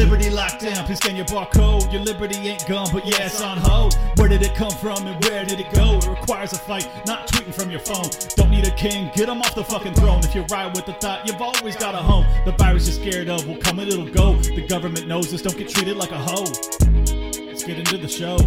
Liberty lockdown, please scan your barcode. Your liberty ain't gone, but yeah, it's on hold. Where did it come from and where did it go? It requires a fight, not tweeting from your phone. Don't need a king, get him off the fucking throne. If you ride with the thought, you've always got a home. The virus you're scared of will come and it'll go. The government knows this, don't get treated like a hoe. Let's get into the show.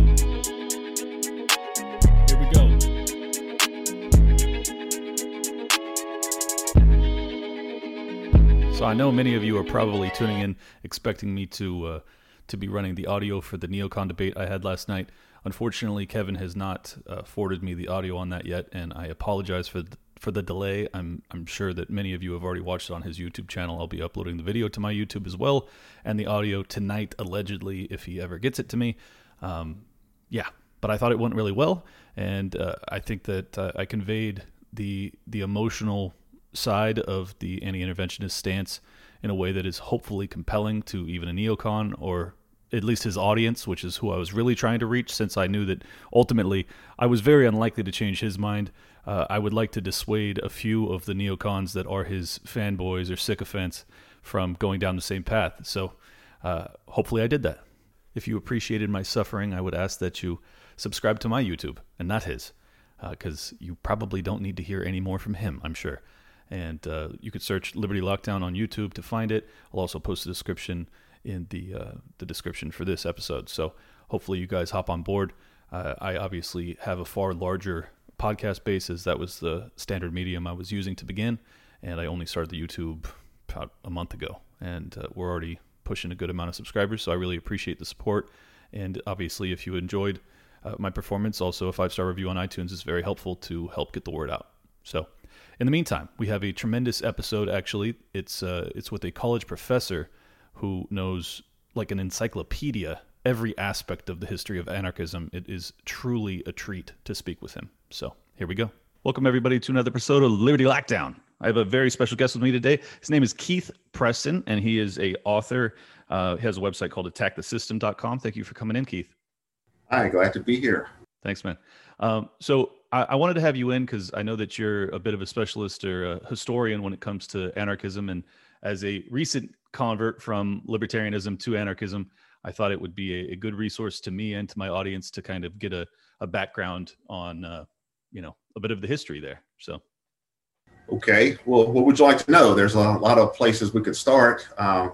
So I know many of you are probably tuning in expecting me to uh, to be running the audio for the neocon debate I had last night. Unfortunately, Kevin has not uh, forwarded me the audio on that yet, and I apologize for the, for the delay. I'm I'm sure that many of you have already watched it on his YouTube channel. I'll be uploading the video to my YouTube as well, and the audio tonight, allegedly, if he ever gets it to me. Um, yeah, but I thought it went really well, and uh, I think that uh, I conveyed the the emotional side of the anti-interventionist stance in a way that is hopefully compelling to even a neocon or at least his audience, which is who I was really trying to reach, since I knew that ultimately I was very unlikely to change his mind. Uh, I would like to dissuade a few of the neocons that are his fanboys or sycophants from going down the same path. So uh, hopefully I did that. If you appreciated my suffering, I would ask that you subscribe to my YouTube and not his, because uh, you probably don't need to hear any more from him, I'm sure and uh, you could search Liberty Lockdown on YouTube to find it. I'll also post the description in the uh, the description for this episode. So hopefully you guys hop on board. Uh, I obviously have a far larger podcast base as that was the standard medium I was using to begin, and I only started the YouTube about a month ago, and uh, we're already pushing a good amount of subscribers. So I really appreciate the support, and obviously if you enjoyed uh, my performance, also a five star review on iTunes is very helpful to help get the word out. So. In the meantime, we have a tremendous episode. Actually, it's uh, it's with a college professor who knows like an encyclopedia every aspect of the history of anarchism. It is truly a treat to speak with him. So here we go. Welcome everybody to another episode of Liberty Lockdown. I have a very special guest with me today. His name is Keith Preston, and he is a author. Uh, he has a website called AttackTheSystem.com. Thank you for coming in, Keith. Hi, glad to be here. Thanks, man. Um, so I, I, wanted to have you in because I know that you're a bit of a specialist or a historian when it comes to anarchism, and as a recent convert from libertarianism to anarchism, I thought it would be a, a good resource to me and to my audience to kind of get a, a background on, uh, you know, a bit of the history there. So. Okay. Well, what would you like to know? There's a lot of places we could start. Um,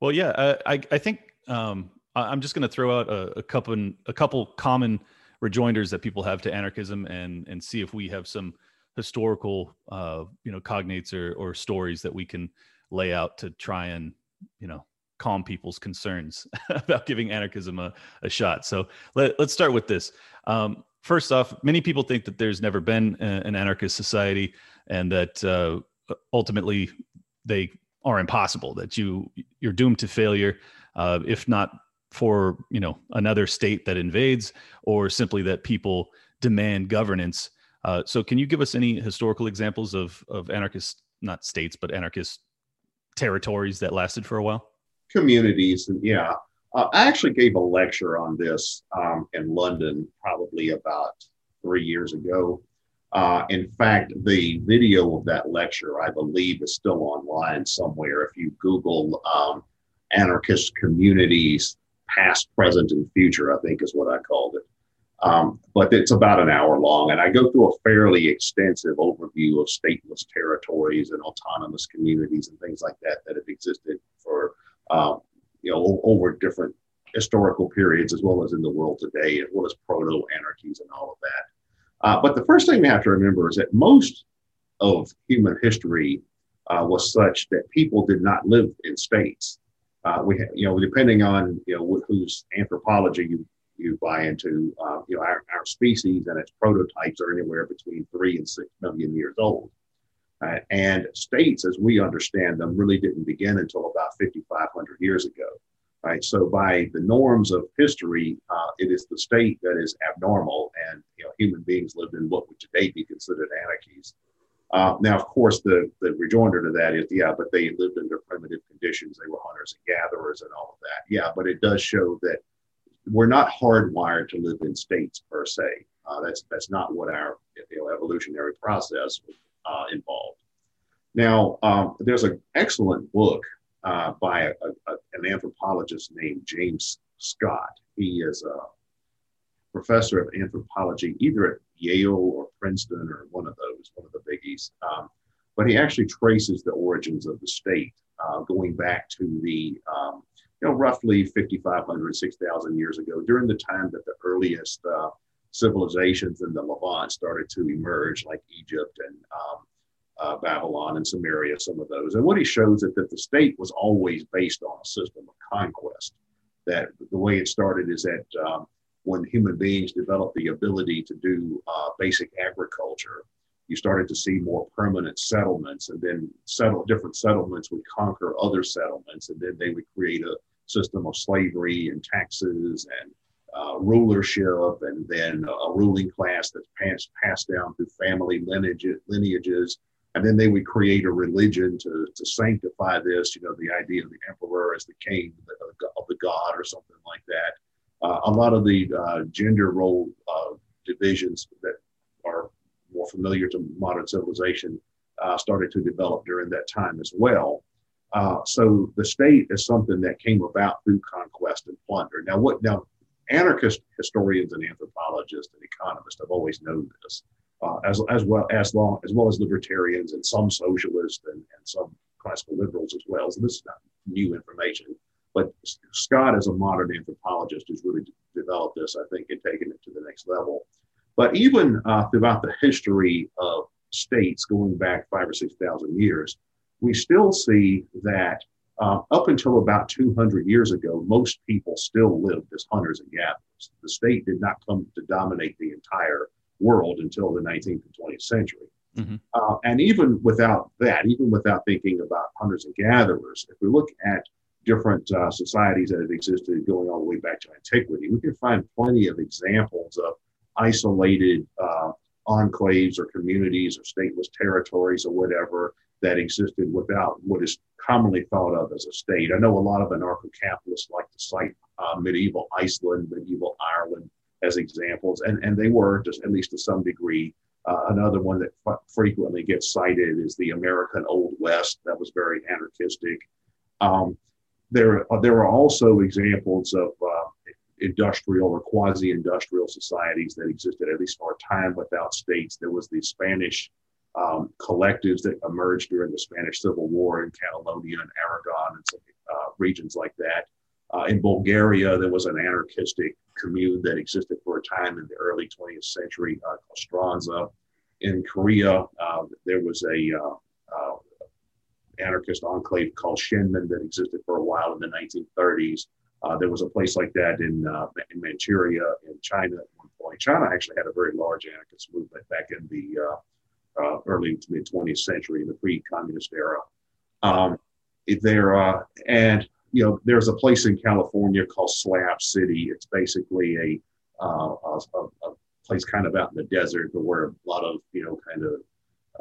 well, yeah, uh, I, I think um, I'm just going to throw out a, a couple a couple common rejoinders that people have to anarchism and and see if we have some historical uh, you know cognates or, or stories that we can lay out to try and you know calm people's concerns about giving anarchism a, a shot. So let, us start with this. Um, first off many people think that there's never been a, an anarchist society and that uh, ultimately they are impossible that you you're doomed to failure uh, if not for you know another state that invades or simply that people demand governance. Uh, so can you give us any historical examples of of anarchist not states but anarchist territories that lasted for a while? Communities and yeah. Uh, i actually gave a lecture on this um, in london probably about three years ago. Uh, in fact the video of that lecture i believe is still online somewhere. If you google um, anarchist communities past, present, and future, I think is what I called it. Um, but it's about an hour long, and I go through a fairly extensive overview of stateless territories and autonomous communities and things like that that have existed for uh, you know over different historical periods as well as in the world today, as well as proto anarchies and all of that. Uh, but the first thing we have to remember is that most of human history uh, was such that people did not live in states uh, we, you know, depending on you know whose anthropology you you buy into, uh, you know, our, our species and its prototypes are anywhere between three and six million years old. Uh, and states, as we understand them, really didn't begin until about 5,500 years ago. Right. So, by the norms of history, uh, it is the state that is abnormal, and you know, human beings lived in what would today be considered anarchies. Uh, now, of course, the, the rejoinder to that is, yeah, but they lived under primitive conditions. They were hunters and gatherers and all of that. Yeah, but it does show that we're not hardwired to live in states per se. Uh, that's that's not what our you know, evolutionary process uh, involved. Now, um, there's an excellent book uh, by a, a, an anthropologist named James Scott. He is a professor of anthropology, either at Yale or Princeton or one of those, one of the biggies. Um, but he actually traces the origins of the state uh, going back to the, um, you know, roughly 5,500, 6,000 years ago, during the time that the earliest uh, civilizations in the Levant started to emerge, like Egypt and um, uh, Babylon and Sumeria, some of those. And what he shows is that the state was always based on a system of conquest. That the way it started is that um, when human beings developed the ability to do uh, basic agriculture, you started to see more permanent settlements, and then settle different settlements would conquer other settlements, and then they would create a system of slavery and taxes and uh, rulership, and then a ruling class that's passed passed down through family lineage, lineages, and then they would create a religion to to sanctify this. You know, the idea of the emperor as the king of the god or something like that uh, a lot of the uh, gender role uh, divisions that are more familiar to modern civilization uh, started to develop during that time as well. Uh, so the state is something that came about through conquest and plunder. Now, what now? Anarchist historians and anthropologists and economists have always known this, as as well as long as well as libertarians and some socialists and, and some classical liberals as well. So this is not new information. But Scott, as a modern anthropologist, has really developed this, I think, and taken it to the next level. But even uh, throughout the history of states going back five or 6,000 years, we still see that uh, up until about 200 years ago, most people still lived as hunters and gatherers. The state did not come to dominate the entire world until the 19th and 20th century. Mm-hmm. Uh, and even without that, even without thinking about hunters and gatherers, if we look at different uh, societies that have existed going all the way back to antiquity. We can find plenty of examples of isolated uh, enclaves or communities or stateless territories or whatever that existed without what is commonly thought of as a state. I know a lot of anarcho capitalists like to cite uh, medieval Iceland, medieval Ireland as examples, and, and they were, just, at least to some degree. Uh, another one that f- frequently gets cited is the American Old West, that was very anarchistic. Um, there, uh, there are also examples of uh, industrial or quasi-industrial societies that existed at least for a time without states. There was the Spanish um, collectives that emerged during the Spanish Civil War in Catalonia and Aragon and some uh, regions like that. Uh, in Bulgaria, there was an anarchistic commune that existed for a time in the early 20th century uh, called Strandzha. In Korea, uh, there was a uh, anarchist enclave called Shinmin that existed for a while in the 1930s. Uh, there was a place like that in, uh, in Manchuria in China at one point. China actually had a very large anarchist movement back in the uh, uh early to mid 20th century, in the pre-communist era. Um, there uh, and you know there's a place in California called Slab City. It's basically a, uh, a, a place kind of out in the desert where a lot of you know kind of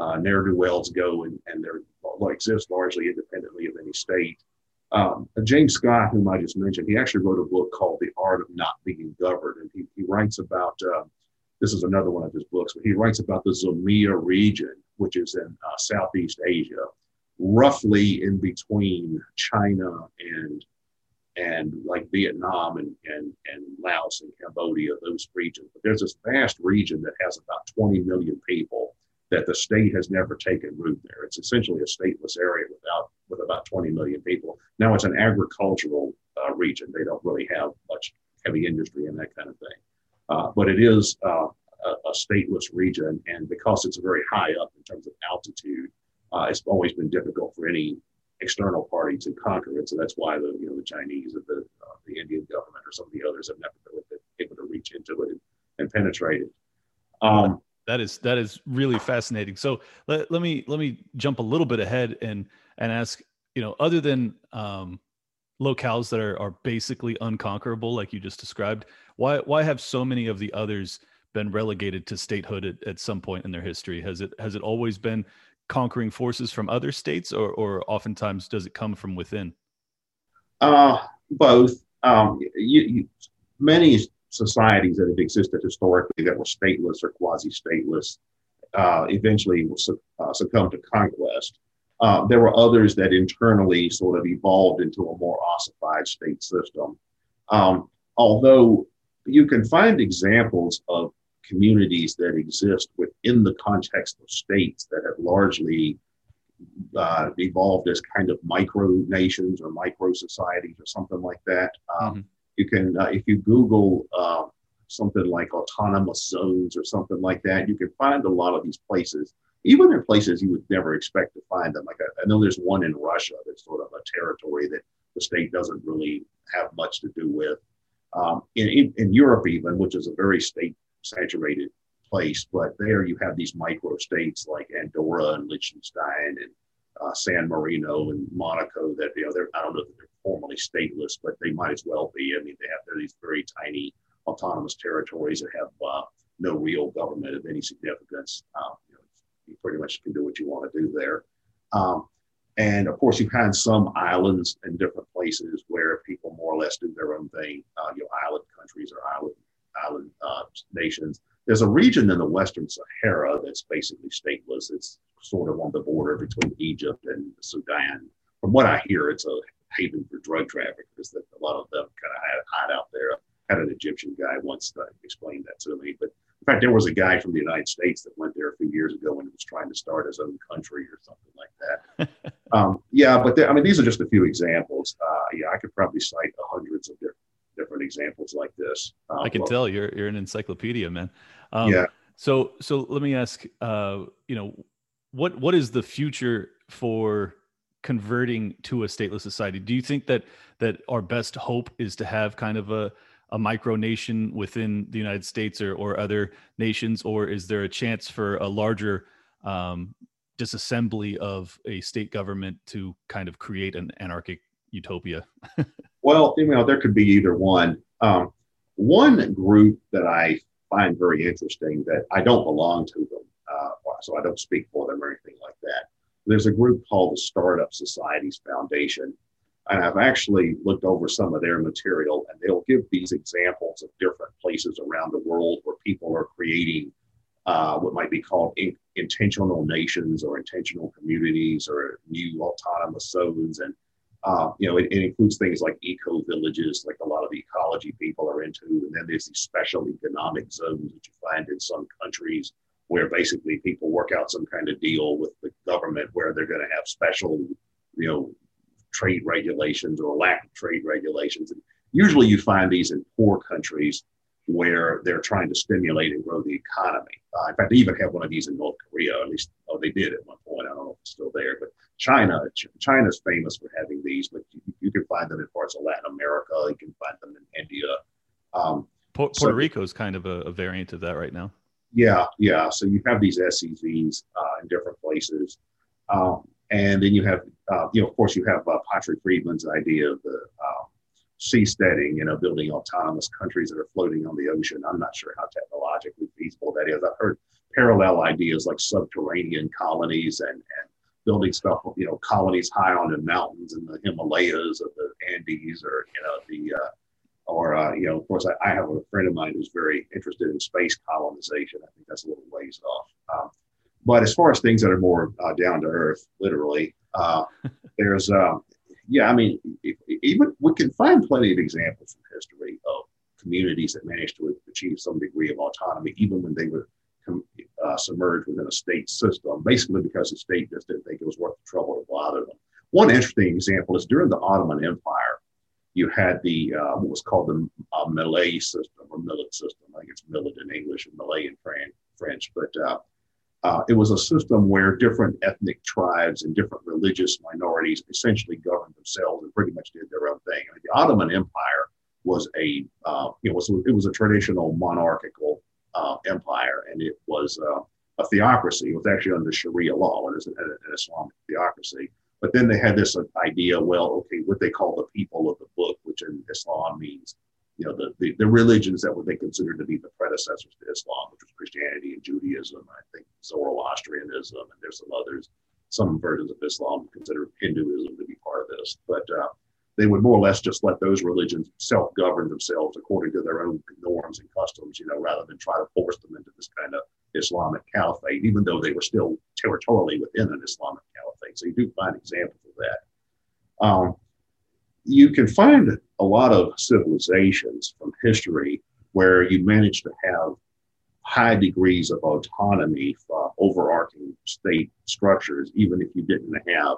uh, ne'er do wells go and, and they're exist largely independently of any state. Um, James Scott, whom I just mentioned, he actually wrote a book called The Art of Not Being Governed. And he, he writes about uh, this is another one of his books, but he writes about the Zomia region, which is in uh, Southeast Asia, roughly in between China and and like Vietnam and, and, and Laos and Cambodia, those regions. But there's this vast region that has about 20 million people that the state has never taken root there. It's essentially a stateless area without with about 20 million people. Now it's an agricultural uh, region. They don't really have much heavy industry and that kind of thing. Uh, but it is uh, a, a, stateless region, and because it's very high up in terms of altitude, uh, it's always been difficult for any external party to conquer it. So that's why the you know the Chinese or the uh, the Indian government or some of the others have never been able to reach into it and, and penetrate it. Um, that is that is really fascinating. So let, let me let me jump a little bit ahead and and ask, you know, other than um, locales that are are basically unconquerable, like you just described, why why have so many of the others been relegated to statehood at, at some point in their history? Has it has it always been conquering forces from other states, or or oftentimes does it come from within? Uh, both. Um, you, you, many societies that have existed historically that were stateless or quasi-stateless uh, eventually su- uh, succumb to conquest. Uh, there were others that internally sort of evolved into a more ossified state system. Um, although you can find examples of communities that exist within the context of states that have largely uh, evolved as kind of micro nations or micro societies or something like that. Um, mm-hmm. You can, uh, if you Google uh, something like autonomous zones or something like that, you can find a lot of these places, even in places you would never expect to find them. Like I, I know there's one in Russia that's sort of a territory that the state doesn't really have much to do with. Um, in, in Europe, even, which is a very state saturated place, but there you have these micro states like Andorra and Liechtenstein and uh, San Marino and Monaco that you know they're I don't know if they're formally stateless, but they might as well be. I mean, they have these very tiny autonomous territories that have uh, no real government of any significance. Um, you, know, you, pretty much can do what you want to do there. Um, and of course, you have had some islands in different places where people more or less do their own thing. Uh, you know, island countries or island island uh, nations. There's a region in the Western Sahara that's basically stateless. It's sort of on the border between Egypt and Sudan. From what I hear, it's a haven for drug traffickers that a lot of them kind of hide out there. I had an Egyptian guy once that explained that to me. But in fact, there was a guy from the United States that went there a few years ago and was trying to start his own country or something like that. um, yeah, but I mean, these are just a few examples. Uh, yeah, I could probably cite hundreds of different different examples like this. Uh, I can well, tell you're you're an encyclopedia, man. Um, yeah. So so let me ask, uh, you know, what what is the future for converting to a stateless society? Do you think that that our best hope is to have kind of a a micronation within the United States or, or other nations, or is there a chance for a larger um, disassembly of a state government to kind of create an anarchic utopia? well, you know, there could be either one. Um, one group that I find very interesting that I don't belong to them, uh, so I don't speak for them or anything like that. There's a group called the Startup Societies Foundation. And I've actually looked over some of their material, and they'll give these examples of different places around the world where people are creating uh, what might be called in- intentional nations or intentional communities or new autonomous zones. And uh, you know, it, it, includes things like eco villages, like a lot of ecology people are into. And then there's these special economic zones that you find in some countries where basically people work out some kind of deal with the government where they're going to have special, you know, trade regulations or lack of trade regulations. And usually you find these in poor countries where they're trying to stimulate and grow the economy. Uh, in fact, they even have one of these in North Korea, at least, oh, they did at one point. I don't know if it's still there, but China, Ch- China's famous for having these, but you, you, can find them in parts of Latin America. You can find them in India. Um, Puerto so, Rico is kind of a, a, variant of that right now. Yeah, yeah. So you have these SEZs uh, in different places. Um, and then you have, uh, you know, of course, you have uh, Patrick Friedman's idea of the um, seasteading, you know, building autonomous countries that are floating on the ocean. I'm not sure how technologically feasible that is. I've heard parallel ideas like subterranean colonies and, and building stuff, you know, colonies high on the mountains in the Himalayas or the Andes or, you know, the, uh, or, uh, you know, of course, I, I, have a friend of mine who's very interested in space colonization. I think that's a little ways off. Um, but as far as things that are more uh, down to earth, literally, uh, there's, um, yeah, I mean, even we can find plenty of examples from history of communities that managed to achieve some degree of autonomy, even when they were uh, submerged within a state system, basically because the state just didn't think it was worth the trouble to bother them. One interesting example is during the Ottoman Empire, you had the uh, what was called the uh, Malay system or millet system. I think it's millet in English and Malay in French, but uh, uh, it was a system where different ethnic tribes and different religious minorities essentially governed themselves and pretty much did their own thing. I mean, the Ottoman Empire was a uh, it was it was a traditional monarchical uh, empire, and it was uh, a theocracy. It was actually under Sharia law, and it's an, an Islamic theocracy. But then they had this idea, well, okay, what they call the people of the book, which in Islam means, you know, the, the, the religions that were they considered to be the predecessors to Islam, which was Christianity and Judaism, I think Zoroastrianism, and there's some others. Some versions of Islam consider Hinduism to be part of this, but uh, they would more or less just let those religions self-govern themselves according to their own norms and customs, you know, rather than try to force them into this kind of Islamic caliphate, even though they were still territorially within an Islamic caliphate things. So you do find examples of that. Um, you can find a lot of civilizations from history where you manage to have high degrees of autonomy from overarching state structures, even if you didn't have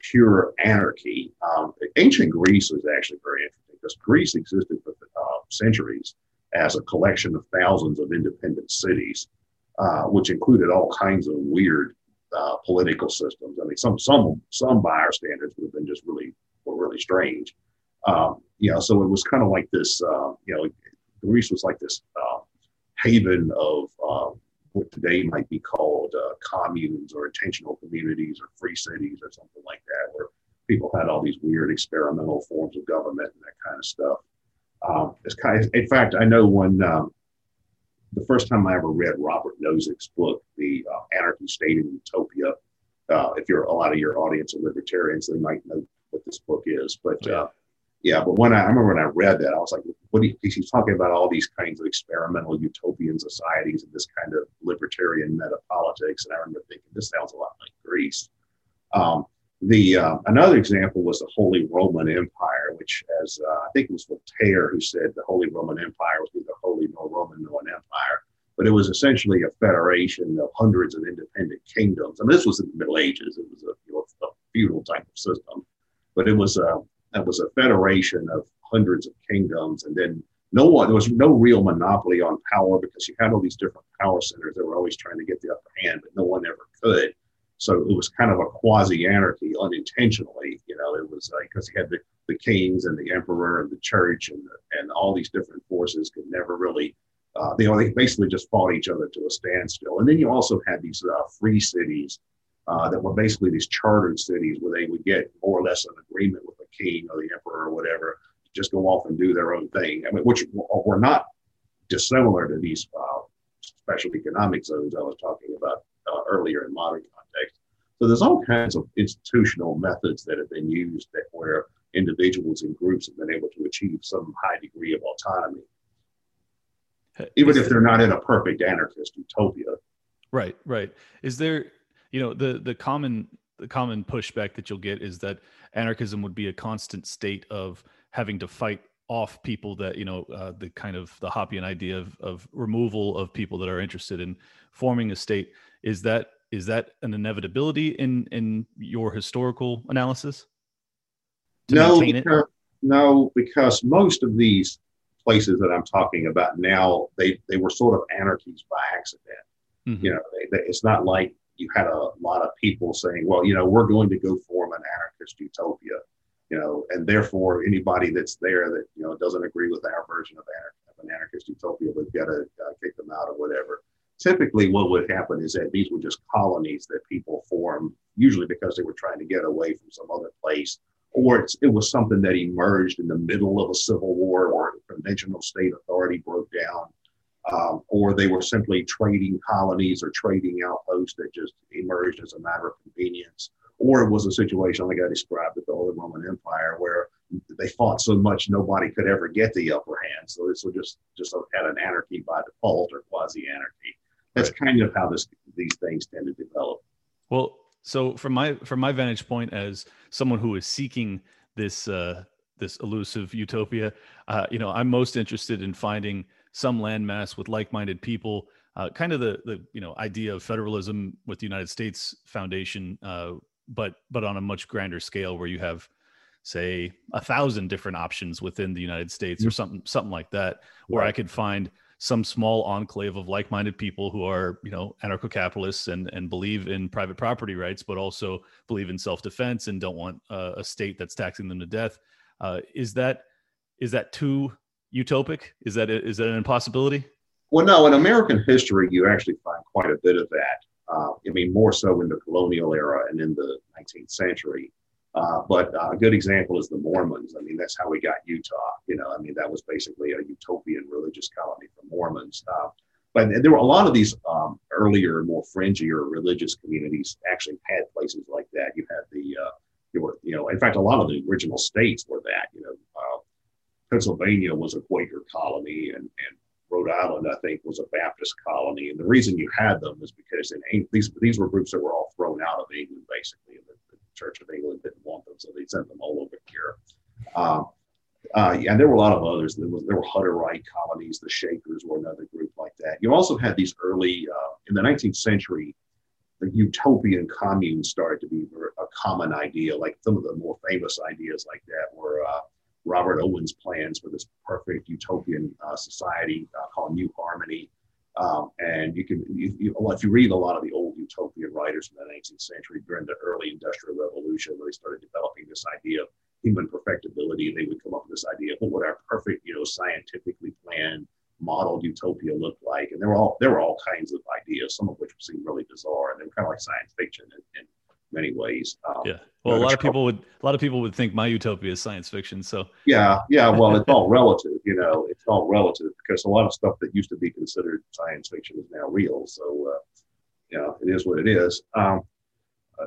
pure anarchy. Um, ancient Greece was actually very interesting because Greece existed for uh, centuries as a collection of thousands of independent cities, uh, which included all kinds of weird uh, political systems. I mean, some some some by our standards would have been just really were really strange. Um, you know, so it was kind of like this. Uh, you know, Greece was like this uh, haven of uh, what today might be called uh, communes or intentional communities or free cities or something like that, where people had all these weird experimental forms of government and that kind of stuff. Um, it's kind of, in fact, I know when um, the first time I ever read Robert Nozick's book, The uh, Anarchy State in Utopia, uh, if you're a lot of your audience are libertarians, they might know what this book is. But uh, yeah, but when I, I, remember when I read that, I was like, what do you, he's talking about all these kinds of experimental utopian societies and this kind of libertarian meta politics. And I remember thinking, this sounds a lot like Greece. Um, the uh, another example was the Holy Roman Empire, which, as uh, I think it was Voltaire who said, the Holy Roman Empire was neither holy nor Roman nor an empire, but it was essentially a federation of hundreds of independent kingdoms. I mean, this was in the Middle Ages; it was a, you know, a feudal type of system, but it was a it was a federation of hundreds of kingdoms, and then no one there was no real monopoly on power because you had all these different power centers that were always trying to get the upper hand, but no one ever could. So it was kind of a quasi anarchy unintentionally. You know, it was like because you had the, the kings and the emperor and the church and, the, and all these different forces could never really, uh, they, they basically just fought each other to a standstill. And then you also had these uh, free cities uh, that were basically these chartered cities where they would get more or less an agreement with the king or the emperor or whatever, just go off and do their own thing. I mean, which were not dissimilar to these uh, special economic zones I was talking about uh, earlier in modern so there's all kinds of institutional methods that have been used that where individuals and groups have been able to achieve some high degree of autonomy, even if they're not in a perfect anarchist utopia. Right, right. Is there, you know, the the common the common pushback that you'll get is that anarchism would be a constant state of having to fight off people that you know uh, the kind of the Hoppian idea of, of removal of people that are interested in forming a state is that is that an inevitability in in your historical analysis? No, because, no, because most of these places that I'm talking about now, they they were sort of anarchies by accident. Mm-hmm. You know, they, they, it's not like you had a lot of people saying, "Well, you know, we're going to go form an anarchist utopia," you know, and therefore anybody that's there that you know doesn't agree with our version of, anar- of an anarchist utopia, we've got to uh, kick them out or whatever typically what would happen is that these were just colonies that people formed, usually because they were trying to get away from some other place, or it was something that emerged in the middle of a civil war or conventional state authority broke down, um, or they were simply trading colonies or trading outposts that just emerged as a matter of convenience. Or it was a situation like I described at the Holy Roman Empire where they fought so much nobody could ever get the upper hand. So this was just just had an anarchy by default or quasi anarchy that's kind of how this these things tend to develop. Well, so from my from my vantage point as someone who is seeking this uh, this elusive utopia, uh, you know, I'm most interested in finding some landmass with like-minded people. Uh, kind of the the you know idea of federalism with the United States Foundation, uh, but but on a much grander scale, where you have say a thousand different options within the United States mm-hmm. or something something like that, where right. I could find some small enclave of like-minded people who are you know anarcho-capitalists and and believe in private property rights but also believe in self-defense and don't want uh, a state that's taxing them to death. Uh, is that is that too utopic? Is that is that an impossibility? Well no in american history you actually find quite a bit of that uh, i mean more so in the colonial era and in the 19th century uh, but uh, a good example is the Mormons. I mean, that's how we got Utah. You know, I mean, that was basically a utopian religious colony for Mormons. Uh, but there were a lot of these um, earlier, more fringier religious communities actually had places like that. You had the, uh, you were, you know, in fact, a lot of the original states were that. You know, uh, Pennsylvania was a Quaker colony, and, and Rhode Island, I think, was a Baptist colony. And the reason you had them is because in these these were groups that were all thrown out of England, basically, in the Church of England didn't want them, so they sent them all over here. Um, uh, and there were a lot of others. There, was, there were Hutterite colonies. The Shakers were another group like that. You also had these early, uh, in the 19th century, the utopian commune started to be a common idea. Like some of the more famous ideas like that were uh, Robert Owen's plans for this perfect utopian uh, society uh, called New Harmony. Um, and you can, you, you, well, if you read a lot of the old utopian writers from the 19th century during the early industrial revolution, they started developing this idea of human perfectibility, they would come up with this idea of what would our perfect, you know, scientifically planned modeled utopia look like? And there were all there were all kinds of ideas, some of which seemed really bizarre, and they were kind of like science fiction many ways. Um, yeah. Well, a lot of people would a lot of people would think my utopia is science fiction. So yeah, yeah. Well, it's all relative. You know, it's all relative because a lot of stuff that used to be considered science fiction is now real. So uh, yeah, it is what it is. Um, uh,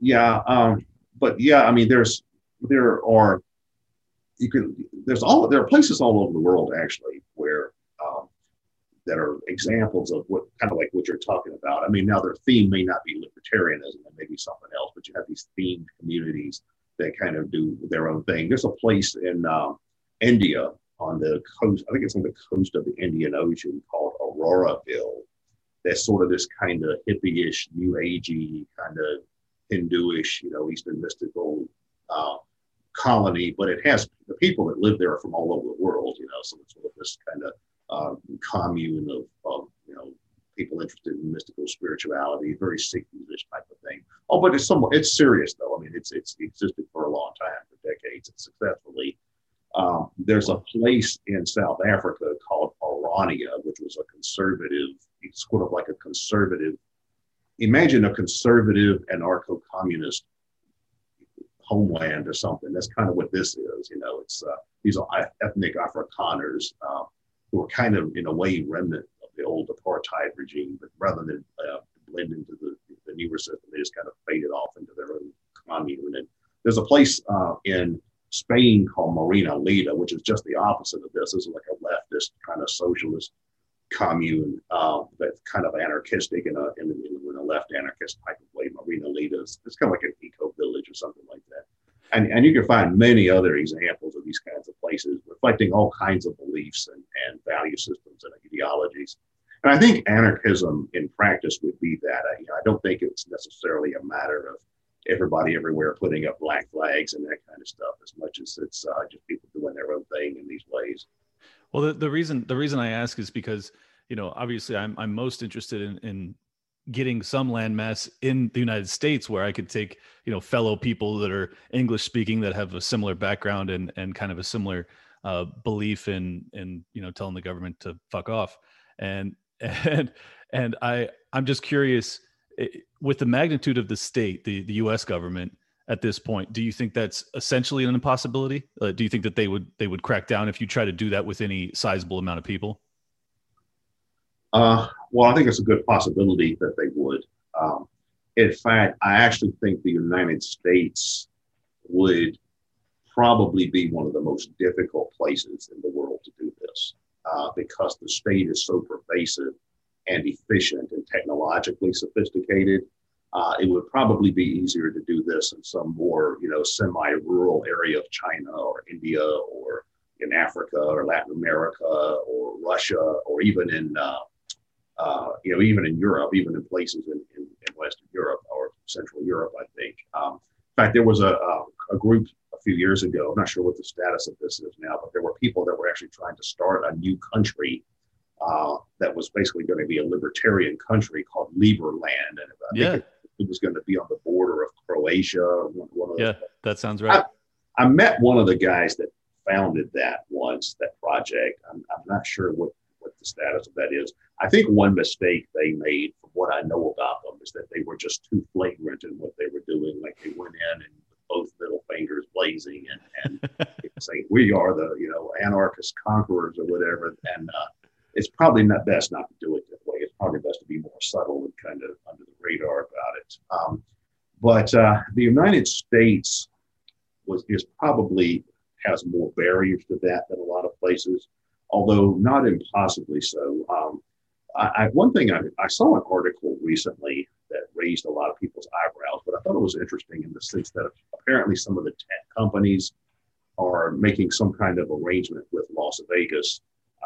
yeah. Um, but yeah, I mean, there's there are you can there's all there are places all over the world actually where that are examples of what kind of like what you're talking about. I mean, now their theme may not be libertarianism, it may be something else, but you have these themed communities that kind of do their own thing. There's a place in um, India on the coast, I think it's on the coast of the Indian Ocean called Auroville. That's sort of this kind of hippie-ish, new agey, kind of Hinduish, you know, Eastern mystical uh, colony, but it has the people that live there from all over the world, you know, so it's sort of this kind of uh, commune of, of, you know, people interested in mystical spirituality, very Sikhish type of thing. Oh, but it's somewhat, it's serious though. I mean, it's, it's existed for a long time, for decades, and successfully. Um, there's a place in South Africa called Orania, which was a conservative, it's sort of like a conservative, imagine a conservative anarcho-communist homeland or something. That's kind of what this is. You know, it's uh, these are ethnic Afrikaners uh, who are kind of in a way remnant of the old apartheid regime, but rather than uh, blend into the, the newer system, they just kind of faded off into their own commune. And there's a place uh, in Spain called Marinaleda, which is just the opposite of this. This is like a leftist kind of socialist commune uh, that's kind of anarchistic in a, in, in a left anarchist type of way. Marinaleda is it's kind of like an eco village or something like that. And, and you can find many other examples of these kinds of places reflecting all kinds of beliefs and, and value systems and ideologies. And I think anarchism in practice would be that. I, you know, I don't think it's necessarily a matter of everybody everywhere putting up black flags and that kind of stuff as much as it's uh, just people doing their own thing in these ways. Well, the, the reason the reason I ask is because you know obviously I'm I'm most interested in in getting some landmass in the United States where I could take you know fellow people that are English speaking that have a similar background and and kind of a similar uh, belief in in you know telling the government to fuck off and and and I I'm just curious with the magnitude of the state the the U.S. government at this point. Do you think that's essentially an impossibility? Uh, do you think that they would they would crack down if you try to do that with any sizable amount of people? Uh, well, I think it's a good possibility that they would. Um, in fact, I actually think the United States would probably be one of the most difficult places in the world to do this uh, because the state is so pervasive and efficient and technologically sophisticated uh, it would probably be easier to do this in some more, you know, semi-rural area of China or India or in Africa or Latin America or Russia or even in, uh, uh, you know, even in Europe, even in places in, in, in Western Europe or Central Europe, I think. Um, in fact, there was a, a, a group a few years ago. I'm not sure what the status of this is now, but there were people that were actually trying to start a new country uh, that was basically going to be a libertarian country called Liberland. And I yeah. it, it was going to be on the border of Croatia. One, one yeah, that sounds right. I, I, met one of the guys that founded that once, that project. I'm, I'm not sure what the status of that is. I think one mistake they made, from what I know about them, is that they were just too flagrant in what they were doing. Like they went in and both middle fingers blazing and, and saying, we are the, you know, anarchist conquerors or whatever. And uh, it's probably not best not to do it that way. It's probably best to be more subtle and kind of under the radar about it. Um, but uh, the United States was is probably has more barriers to that than a lot of places, although not impossibly so. Um, I, I, one thing I, I, saw an article recently that raised a lot of people's eyebrows. But I thought it was interesting in the sense that apparently some of the tech companies are making some kind of arrangement with Las Vegas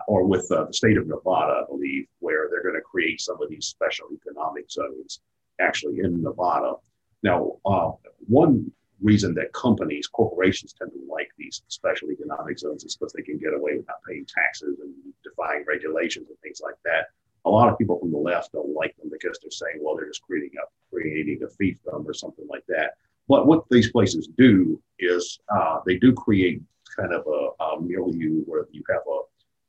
or with uh, the state of Nevada, I believe, where they're going to create some of these special economic zones actually in Nevada. Now, uh, one reason that companies, corporations tend to like these special economic zones is because they can get away without paying taxes and defying regulations and things like that. A lot of people from the left don't like them because they're saying, well, they're just creating a creating a fiefdom or something like that. But what these places do is uh, they do create kind of a, a milieu where you have a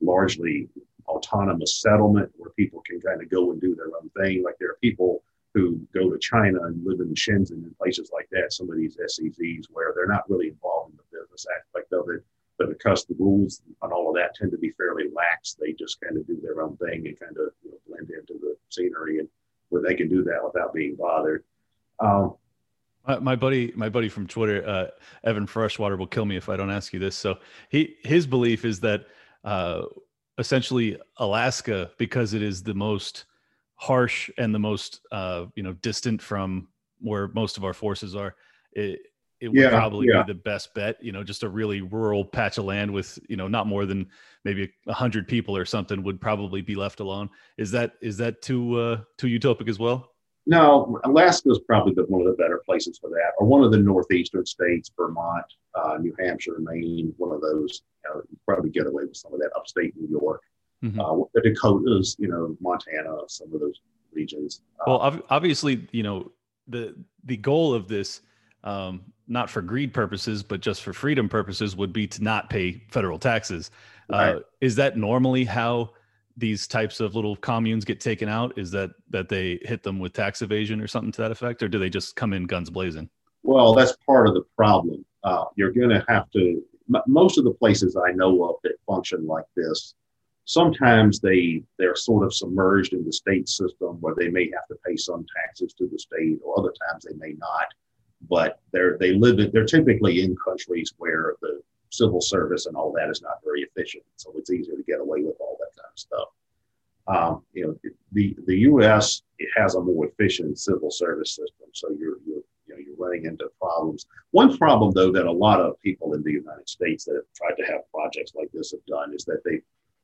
largely autonomous settlement where people can kind of go and do their own thing. Like there are people who go to China and live in Shenzhen and places like that, some of these SEZs where they're not really involved in the business aspect of it, but because the rules and all of that tend to be fairly lax, they just kind of do their own thing and kind of you know, blend into the scenery and where they can do that without being bothered. Um, my, buddy, my buddy from Twitter, uh, Evan Freshwater, will kill me if I don't ask you this. So he his belief is that uh, essentially Alaska, because it is the most harsh and the most uh, you know distant from where most of our forces are, it it would yeah, probably yeah. be the best bet. You know, just a really rural patch of land with you know not more than maybe a hundred people or something would probably be left alone. Is that is that too uh, too utopic as well? No, Alaska is probably the, one of the better places for that, or one of the northeastern states, Vermont, uh, New Hampshire, Maine, one of those. You know, probably get away with some of that. Upstate New York, mm-hmm. uh, the Dakotas, you know, Montana, some of those regions. Uh, well, obviously, you know, the the goal of this, um, not for greed purposes, but just for freedom purposes, would be to not pay federal taxes. Uh, is that normally how? these types of little communes get taken out is that that they hit them with tax evasion or something to that effect or do they just come in guns blazing well that's part of the problem uh, you're going to have to m- most of the places i know of that function like this sometimes they they're sort of submerged in the state system where they may have to pay some taxes to the state or other times they may not but they're they live in they're typically in countries where the civil service and all that is not very efficient. So it's easier to get away with all that kind of stuff. Um, you know, the the U.S. it has a more efficient civil service system, so you're you're you know you're running into problems. One problem, though, that a lot of people in the United States that have tried to have projects like this have done is that they,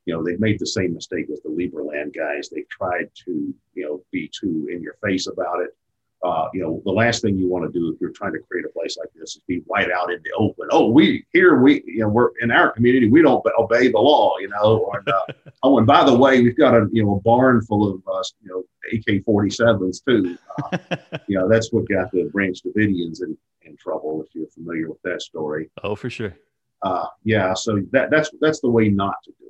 you know, they've made the same mistake as the Liberland guys. They've tried to you know be too in your face about it uh, you know, the last thing you want to do if you're trying to create a place like this is be right out in the open. Oh, we here we you know we're in our community we don't obey the law, you know. And, uh, oh, and by the way, we've got a you know a barn full of uh, you know AK-47s too. Uh, you know that's what got the Branch Davidians in in trouble. If you're familiar with that story. Oh, for sure. Uh, yeah, so that that's that's the way not to do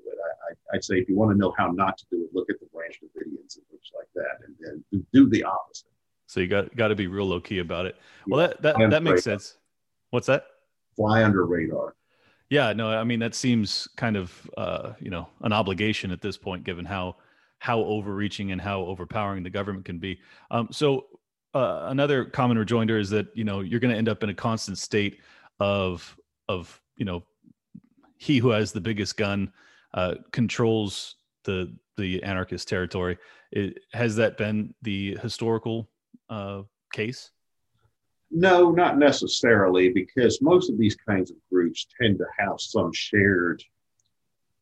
it. I, I, would say if you want to know how not to do it, look at the Branch Davidians and things like that, and then do, do the opposite. So you got got to be real low key about it. Well, that that, that makes sense. What's that? Fly under radar. Yeah, no, I mean that seems kind of uh, you know an obligation at this point, given how how overreaching and how overpowering the government can be. Um, so uh, another common rejoinder is that you know you're going to end up in a constant state of of you know he who has the biggest gun uh, controls the the anarchist territory. It, has that been the historical uh, case? No, not necessarily, because most of these kinds of groups tend to have some shared,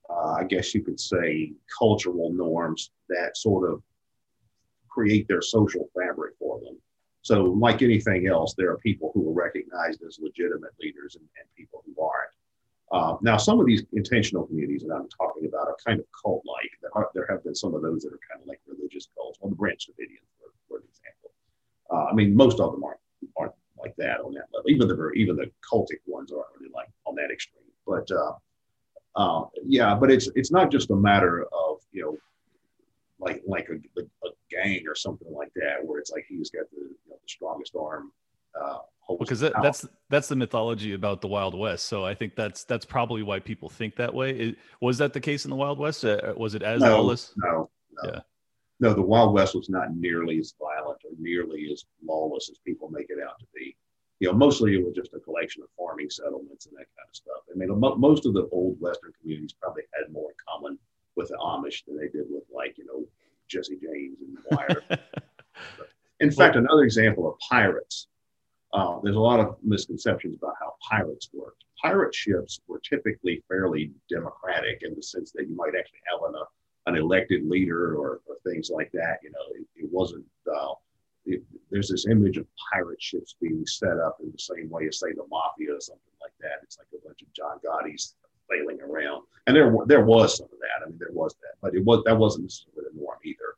uh, I guess you could say, cultural norms that sort of create their social fabric for them. So, like anything else, there are people who are recognized as legitimate leaders and, and people who aren't. Uh, now, some of these intentional communities that I'm talking about are kind of cult like. There, there, have been some of those that are kind of like religious cults. Well, the Branch Davidians, for, for example. Uh, I mean, most of them aren't aren't like that on that level. Even the even the cultic ones aren't really like on that extreme. But uh, uh, yeah, but it's it's not just a matter of you know like like a, a, gang or something like that where it's like he's got the, you know, the strongest arm. Uh, because that, that's that's the mythology about the Wild West. So I think that's that's probably why people think that way. It, was that the case in the Wild West? Uh, was it as no, lawless? No, no. Yeah no, the Wild West was not nearly as violent or nearly as lawless as people make it out to be. You know, mostly it was just a collection of farming settlements and that kind of stuff. I mean, most of the old Western communities probably had more in common with the Amish than they did with, like, you know, Jesse James and Wire. In fact, another example of pirates. Uh, there's a lot of misconceptions about how pirates worked. Pirate ships were typically fairly democratic in the sense that you might actually have an, uh, an elected leader or, or, things like that. You know, it, it wasn't. Uh, it, there's this image of pirate ships being set up in the same way as, say, the mafia or something like that. It's like a bunch of John Gotti's sailing around, and there there was some of that. I mean, there was that, but it was that wasn't necessarily the norm either.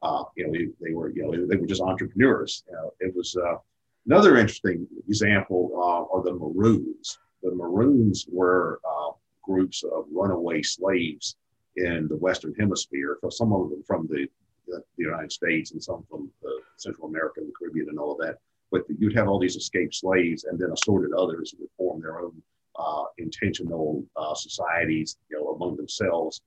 Uh, you know, they, they, were you know they were just entrepreneurs. You know, it was uh, another interesting example uh, are the Maroons. The Maroons were uh, groups of runaway slaves in the Western Hemisphere. For some of them from the, the, United States and some from Central America and the Caribbean and all of that. But you'd have all these escaped slaves and then assorted others who would form their own uh, intentional uh, societies, you know, among themselves,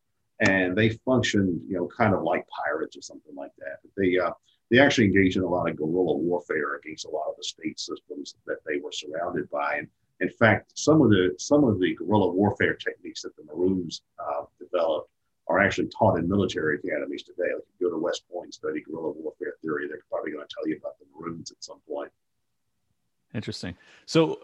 and they functioned, you know, kind of like pirates or something like that. But they uh, they actually engaged in a lot of guerrilla warfare against a lot of the state systems that they were surrounded by. And in fact, some of the some of the guerrilla warfare techniques that the Maroons uh, developed are actually taught in military academies today. Like you go to West Point and study guerrilla warfare theory, they're probably going to tell you about the Maroons at some point. Interesting. So,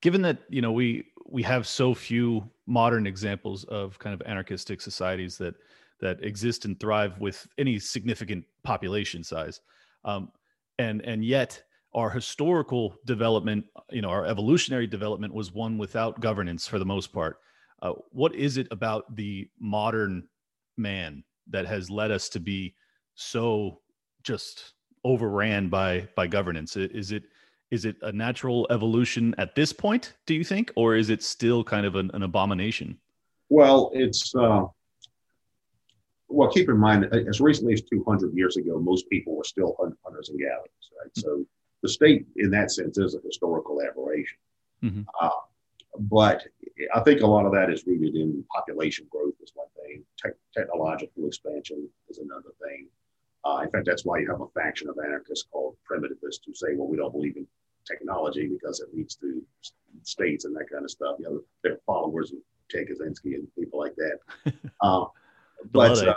given that you know we we have so few modern examples of kind of anarchistic societies that that exist and thrive with any significant population size, um, and and yet our historical development, you know, our evolutionary development was one without governance for the most part. Uh, what is it about the modern man that has led us to be so just overran by by governance? Is it is it a natural evolution at this point? Do you think, or is it still kind of an, an abomination? Well, it's uh, well. Keep in mind, as recently as 200 years ago, most people were still hunters and gatherers, right? Mm-hmm. So the state, in that sense, is a historical aberration. Mm-hmm. Uh, but I think a lot of that is rooted in population growth is one thing, Te- technological expansion is another thing. Uh, in fact, that's why you have a faction of anarchists called primitivists who say, well, we don't believe in technology because it leads to states and that kind of stuff. You know, they're followers of Ted Kaczynski and people like that. Uh, but uh,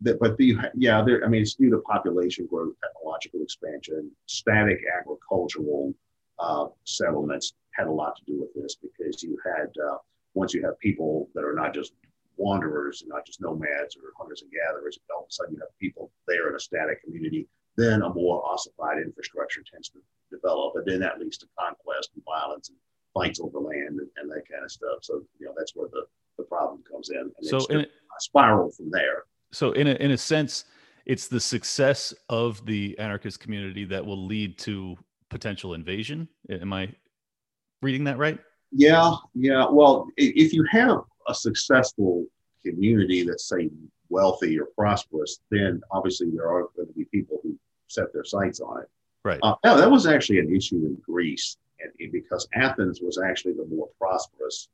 the, but the yeah, there. I mean, it's due to population growth, technological expansion, static agricultural uh, settlements had a lot to do with this because you had uh, once you have people that are not just wanderers and not just nomads or hunters and gatherers, all of a sudden you have people there in a static community. Then a more ossified infrastructure tends to develop, and then that leads to conquest and violence and fights over land and, and that kind of stuff. So you know that's where the, the problem comes in. And so in a spiral from there. So in a, in a sense, it's the success of the anarchist community that will lead to potential invasion. Am I reading that right? Yeah, yeah. Well, if you have a successful community that's say wealthy or prosperous, then obviously there are going to be people who set their sights on it. Right. Uh, that was actually an issue in Greece, and, because Athens was actually the more prosperous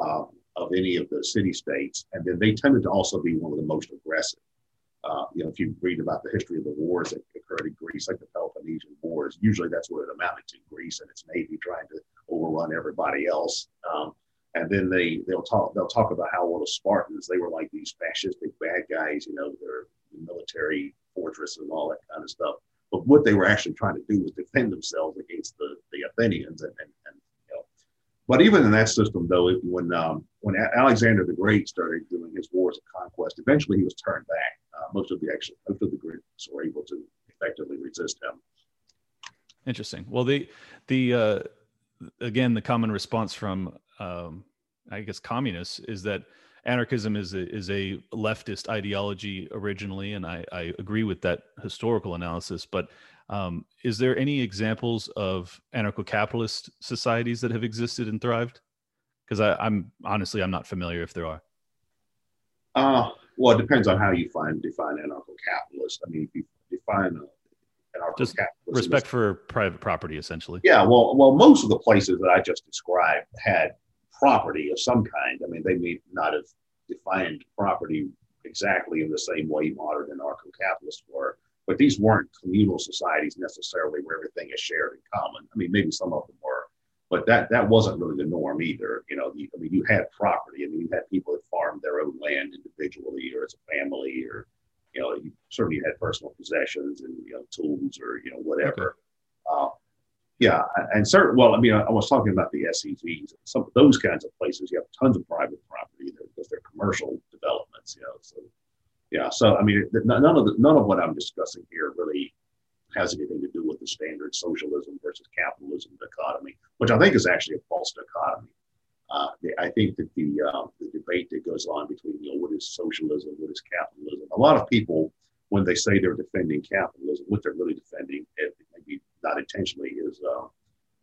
um, of any of the city states, and then they tended to also be one of the most aggressive. Uh, you know, if you read about the history of the wars that occurred in Greece, like the Peloponnesian Wars, usually that's what it amounted to: Greece and its navy trying to overrun everybody else. Um, and then they they'll talk they'll talk about how well the Spartans they were like these fascistic bad guys, you know, their military fortress and all that kind of stuff. But what they were actually trying to do was defend themselves against the, the Athenians. And, and, and you know, but even in that system, though, when um, when Alexander the Great started doing his wars of conquest, eventually he was turned back. Uh, most of the actual most of the Greeks were able to effectively resist him. Interesting. Well, the the uh, again the common response from um, I guess communists is that anarchism is a, is a leftist ideology originally, and I, I agree with that historical analysis. But um, is there any examples of anarcho-capitalist societies that have existed and thrived? Because I'm honestly I'm not familiar if there are. Uh, well, it depends on how you find define anarcho-capitalist. I mean, if you define just respect for private property, essentially. Yeah, well, well, most of the places that I just described had property of some kind. I mean, they may not have defined property exactly in the same way modern anarcho-capitalists were, but these weren't communal societies necessarily where everything is shared in common. I mean, maybe some of them were, but that that wasn't really the norm either. You know, you, I mean, you had property. I mean, you had people that farmed their own land individually or as a family or you know, you certainly had personal possessions and you know tools or you know whatever. Okay. Uh, yeah, and certain. Well, I mean, I, I, was talking about the SEZs. Some of those kinds of places, you have tons of private property there because they're commercial developments. You know, so yeah. So I mean, none of the, none of what I'm discussing here really has anything to do with the standard socialism versus capitalism dichotomy, which I think is actually a false dichotomy. Uh, I think that the, uh, the debate that goes on between you know what is socialism, what is capitalism. A lot of people, when they say they're defending capitalism, what they're really defending, maybe not intentionally, is uh,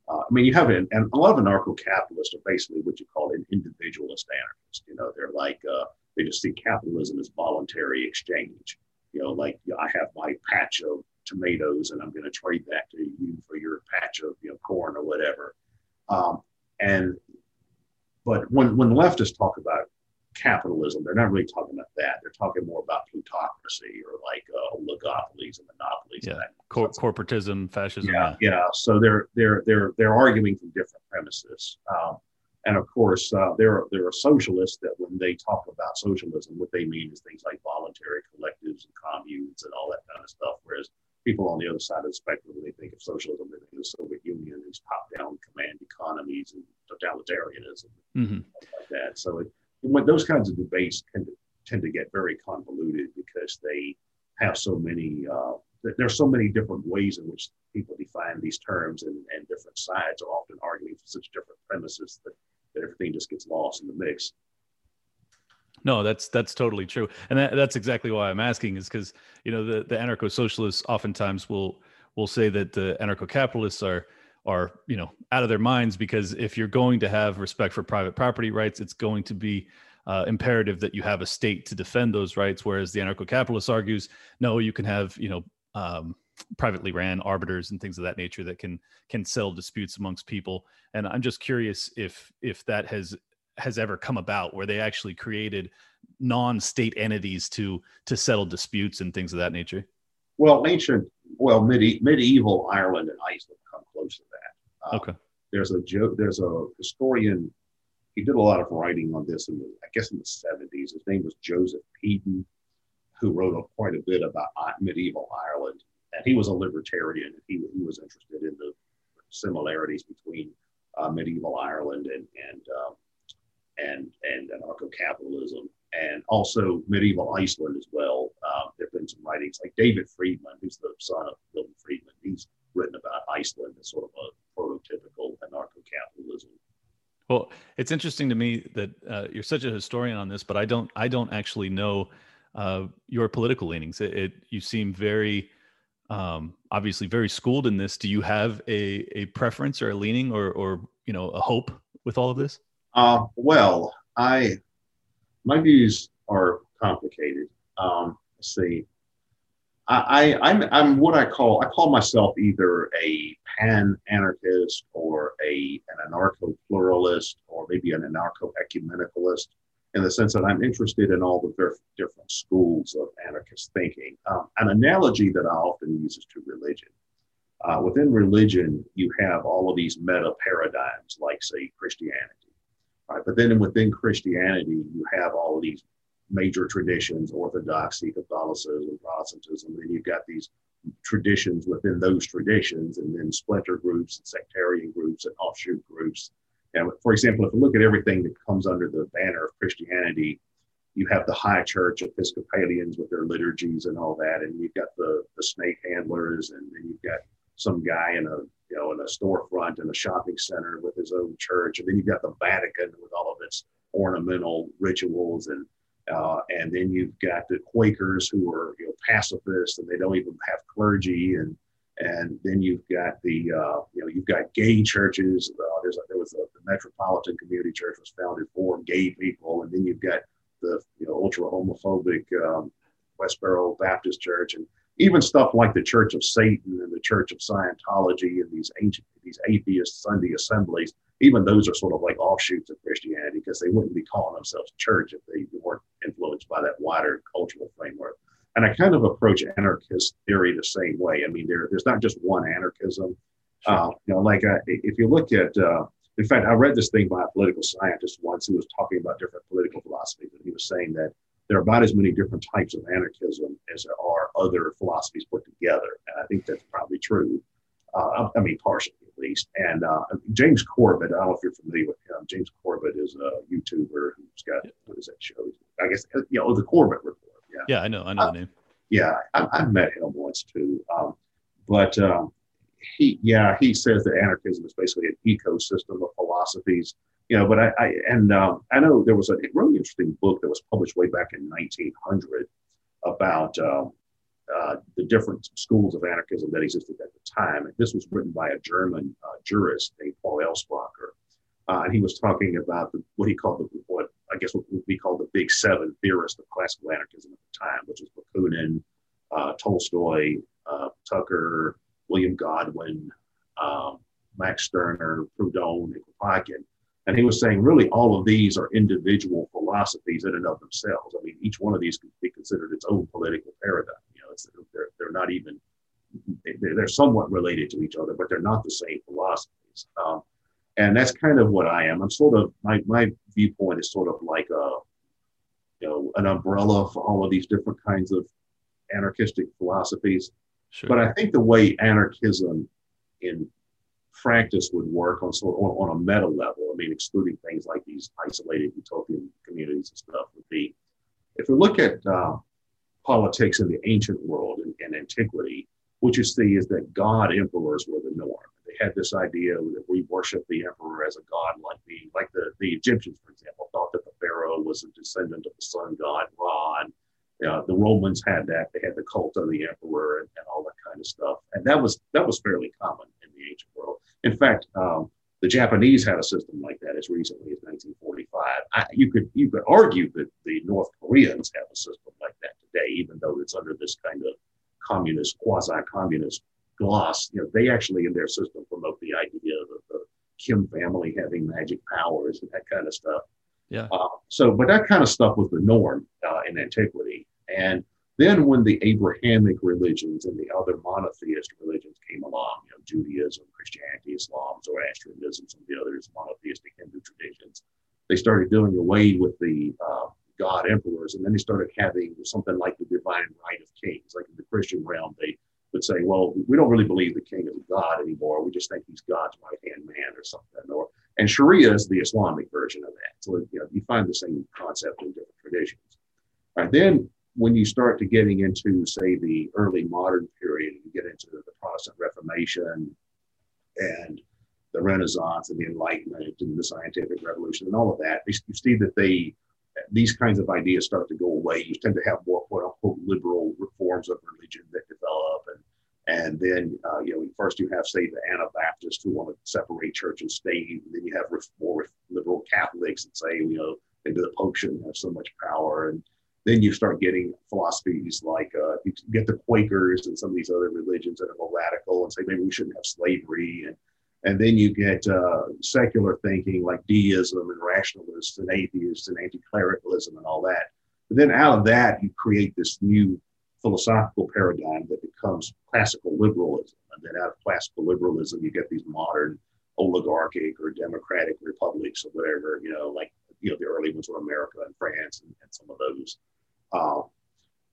uh, I mean you have an, and a lot of anarcho-capitalists are basically what you call an individualist anarchist. You know, they're like uh, they just see capitalism as voluntary exchange. You know, like you know, I have my patch of tomatoes and I'm going to trade that to you for your patch of you know corn or whatever. Um, and but when, when leftists talk about capitalism, they're not really talking about that. They're talking more about plutocracy or like uh, oligopolies and monopolies. Yeah, and Cor- corporatism, fascism. Yeah, yeah. So they're they're they're they're arguing from different premises. Um, and of course, uh, there are there are socialists that when they talk about socialism, what they mean is things like voluntary collectives and communes and all that kind of stuff. Whereas people on the other side of the spectrum, when they think of socialism, they think of the Soviet Union, these top-down command economies and totalitarianism, mm-hmm. like that. So it, when those kinds of debates tend to tend to get very convoluted because they have so many. Uh, there's so many different ways in which people define these terms, and, and different sides are often arguing for such different premises that, that everything just gets lost in the mix. No, that's that's totally true, and that, that's exactly why I'm asking is because you know the the anarcho socialists oftentimes will will say that the anarcho capitalists are are you know out of their minds because if you're going to have respect for private property rights, it's going to be uh, imperative that you have a state to defend those rights. Whereas the anarcho capitalist argues, no, you can have you know um, privately ran arbiters and things of that nature that can can settle disputes amongst people. And I'm just curious if if that has has ever come about where they actually created non-state entities to to settle disputes and things of that nature? Well ancient well medi- medieval ireland and iceland come close to that. Uh, okay. there's a joke there's a historian he did a lot of writing on this in the, i guess in the 70s his name was joseph peden who wrote a, quite a bit about medieval ireland. And he was a libertarian he, he was interested in the similarities between uh, medieval ireland and and um, and and anarcho-capitalism, and also medieval Iceland as well. Um, there have been some writings like David Friedman, who's the son of Milton Friedman. He's written about Iceland as sort of a prototypical anarcho-capitalism. Well, it's interesting to me that uh, you're such a historian on this, but I don't I don't actually know uh, your political leanings. It, it you seem very um, obviously very schooled in this. Do you have a a preference or a leaning or or you know a hope with all of this? Uh, well, I my views are complicated. Um, let's see. I, I, I'm, I'm what I call I call myself either a pan anarchist or a an anarcho pluralist or maybe an anarcho ecumenicalist in the sense that I'm interested in all the different schools of anarchist thinking. Um, an analogy that I often use is to religion. Uh, within religion, you have all of these meta paradigms, like say Christianity Right? But then within Christianity, you have all of these major traditions, Orthodoxy, Catholicism, Protestantism, and you've got these traditions within those traditions, and then splinter groups and sectarian groups and offshoot groups. And for example, if you look at everything that comes under the banner of Christianity, you have the high church Episcopalians with their liturgies and all that, and you've got the the snake handlers, and then you've got some guy in a you know in a storefront in a shopping center with his own church, and then you've got the Vatican with all of its ornamental rituals, and uh, and then you've got the Quakers who are you know pacifists and they don't even have clergy, and and then you've got the uh, you know you've got gay churches. Uh, there's a, there was a, the Metropolitan Community Church was founded for gay people, and then you've got the you know ultra homophobic um, Westboro Baptist Church, and even stuff like the Church of Satan and the Church of Scientology and these ancient these atheist Sunday assemblies, even those are sort of like offshoots of Christianity because they wouldn't be calling themselves church if they weren't influenced by that wider cultural framework. And I kind of approach anarchist theory the same way. I mean, there, there's not just one anarchism. Sure. Uh, you know, like uh, if you look at, uh, in fact, I read this thing by a political scientist once who was talking about different political philosophies, and he was saying that there are about as many different types of anarchism as there are other philosophies put together. And I think that's probably true. Uh, I mean, partially at least. And uh, James Corbett, I don't know if you're familiar with him. James Corbett is a YouTuber who's got, what is that show? I guess, you know, the Corbett Report. Yeah, yeah I know. I know the name. Yeah, I, have met him once too. Um, but um, he, yeah, he says that anarchism is basically an ecosystem of philosophies you know, but I, I and um, I know there was a really interesting book that was published way back in 1900 about uh, uh, the different schools of anarchism that existed at the time. And this was written by a German uh, jurist named Paul Eltzbacher. Uh, and he was talking about the, what he called the, what I guess what we call the big seven theorists of classical anarchism at the time, which was Bakunin, uh, Tolstoy, uh, Tucker, William Godwin, um, Max Stirner, Proudhon, and Kropotkin. And he was saying, really, all of these are individual philosophies in and of themselves. I mean, each one of these could be considered its own political paradigm. You know, they're, they're not even, they're somewhat related to each other, but they're not the same philosophies. Um, and that's kind of what I am. I'm sort of, my, my viewpoint is sort of like a, you know, an umbrella for all of these different kinds of anarchistic philosophies. Sure. But I think the way anarchism in practice would work on sort on, on a meta level. I mean, excluding things like these isolated utopian communities and stuff would be, if we look at uh, politics in the ancient world and, antiquity, what you see is that god emperors were the norm. They had this idea that we worship the emperor as a god, like the like the, the Egyptians, for example, thought that the pharaoh was a descendant of the sun god Ra. And, uh, the Romans had that; they had the cult of the emperor and, and all that kind of stuff, and that was that was fairly common in the ancient world. In fact, um, the Japanese had a system like that as recently as 1945. I, you could you could argue that the North Koreans have a system like that today, even though it's under this kind of communist, quasi-communist gloss. You know, they actually in their system promote the idea of the Kim family having magic powers and that kind of stuff. Yeah. Uh, so, but that kind of stuff was the norm uh, in antiquity, and then, when the Abrahamic religions and the other monotheist religions came along, you know, Judaism, Christianity, Islam, Zoroastrianism, some of the others monotheistic Hindu traditions, they started doing away with the uh, god emperors, and then they started having something like the divine right of kings. Like in the Christian realm, they would say, "Well, we don't really believe the king is god anymore. We just think he's God's right hand man or something." Or and Sharia is the Islamic version of that. So you know, you find the same concept in different traditions. Right, then when you start to getting into, say, the early modern period, you get into the Protestant Reformation and the Renaissance and the Enlightenment and the scientific revolution and all of that, you see that they these kinds of ideas start to go away. You tend to have more quote unquote liberal reforms of religion that develop, and and then uh, you know first you have say the Anabaptists who want to separate church and state, and then you have more liberal Catholics that say you know maybe the Pope shouldn't have so much power, and then you start getting philosophies like uh, you get the Quakers and some of these other religions that are more radical and say maybe we shouldn't have slavery and and then you get uh, secular thinking like deism and rationalists and atheists and anti-clericalism and all that. But then out of that, you create this new philosophical paradigm that becomes classical liberalism. And then out of classical liberalism, you get these modern oligarchic or democratic republics or whatever, you know, like, you know, the early ones were America and France and, and some of those. Uh,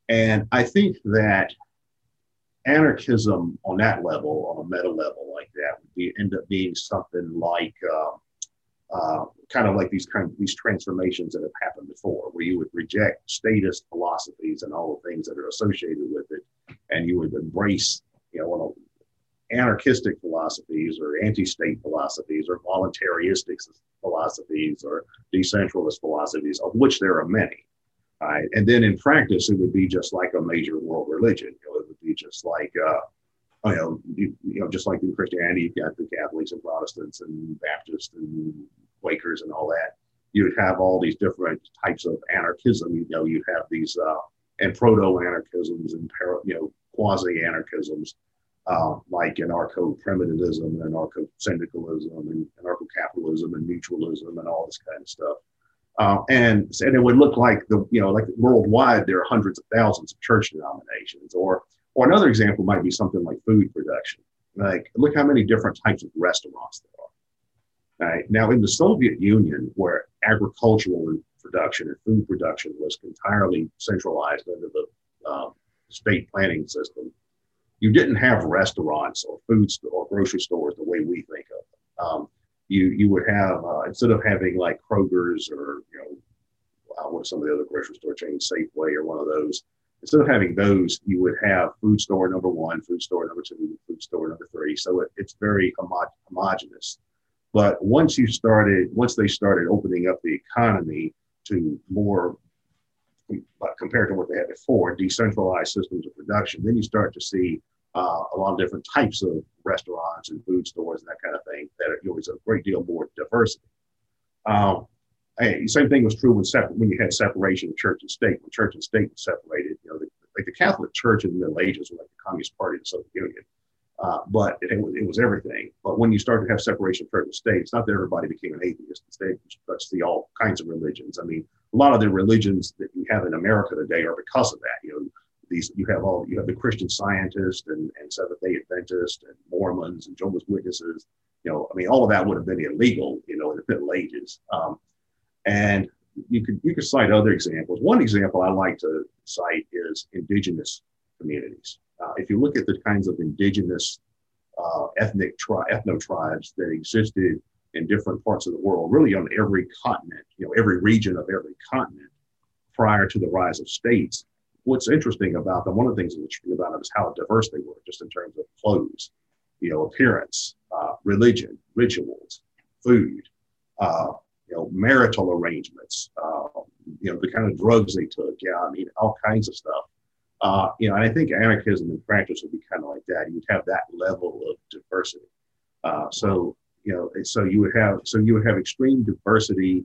and I think that anarchism on that level, on a meta level like that, would be end up being something like uh, uh, kind of like these kind of these transformations that have happened before, where you would reject statist philosophies and all the things that are associated with it, and you would embrace, you know, anarchistic philosophies or anti-state philosophies or voluntaristic philosophies or decentralist philosophies, of which there are many. Right? And then in practice, it would be just like a major world religion. You know, just like, uh, you know, you, you, know, just like in Christianity, you've got the Catholics and Protestants and Baptists and Quakers and all that. You would have all these different types of anarchism. You know, you'd have these uh, and proto-anarchisms and you know quasi-anarchisms uh, like anarcho-primitivism and anarcho-syndicalism and anarcho-capitalism and mutualism and all this kind of stuff. Uh, and, and it would look like the, you know, like worldwide, there are hundreds of thousands of church denominations. Or, or another example might be something like food production. Like, look how many different types of restaurants there are. Right? Now, in the Soviet Union, where agricultural production and food production was entirely centralized under the uh, state planning system, you didn't have restaurants or food st- or grocery stores the way we think of them. Um, you you would have uh, instead of having like Kroger's or you know uh, what are some of the other grocery store chains, Safeway or one of those. Instead of having those, you would have food store number one, food store number two, food store number three. So it, it's very homo- homogenous. But once you started, once they started opening up the economy to more compared to what they had before, decentralized systems of production, then you start to see uh, a lot of different types of restaurants and food stores and that kind of thing that are, you a great deal more diversity. Um, hey, same thing was true when, separ- when you had separation of church and state. When church and state was separated, you know, the, like the Catholic Church in the Middle Ages was like the Communist Party of the Soviet Union. Uh, but it, it, was, everything. But when you start to have separation of church and state, it's not that everybody became an atheist. Instead, you see all kinds of religions. I mean, a lot of the religions that you have in America today are because of that. You know, these you have all you have the Christian Scientists and, and Seventh Day Adventists and Mormons and Jehovah's Witnesses. You know, I mean, all of that would have been illegal. You know, in the Middle Ages. Um, and you could you could cite other examples. One example I like to cite is indigenous communities. Uh, if you look at the kinds of indigenous uh, ethnic tri- ethno tribes that existed in different parts of the world, really on every continent, you know, every region of every continent prior to the rise of states. What's interesting about them, one of the things that's interesting about them is how diverse they were, just in terms of clothes, you know, appearance, uh, religion, rituals, food, uh, you know, marital arrangements, uh, you know, the kind of drugs they took. Yeah, I mean, all kinds of stuff. Uh, you know, and I think anarchism in practice would be kind of like that. You'd have that level of diversity. Uh, so, you know, so you would have so you would have extreme diversity,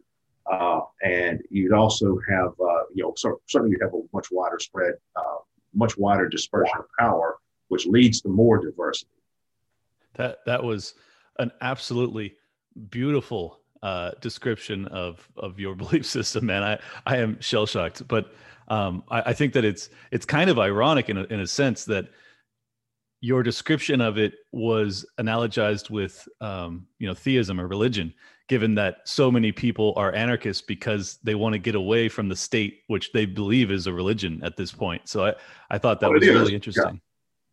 uh, and you'd also have, uh, you know, so, certainly you'd have a much wider spread, uh, much wider dispersion of power, which leads to more diversity. That that was an absolutely beautiful uh, description of of your belief system, man. I I am shell shocked, but um, I, I, think that it's it's kind of ironic in a, in a sense that your description of it was analogized with um, you know theism or religion, given that so many people are anarchists because they want to get away from the state, which they believe is a religion at this point. So I I thought that was really interesting.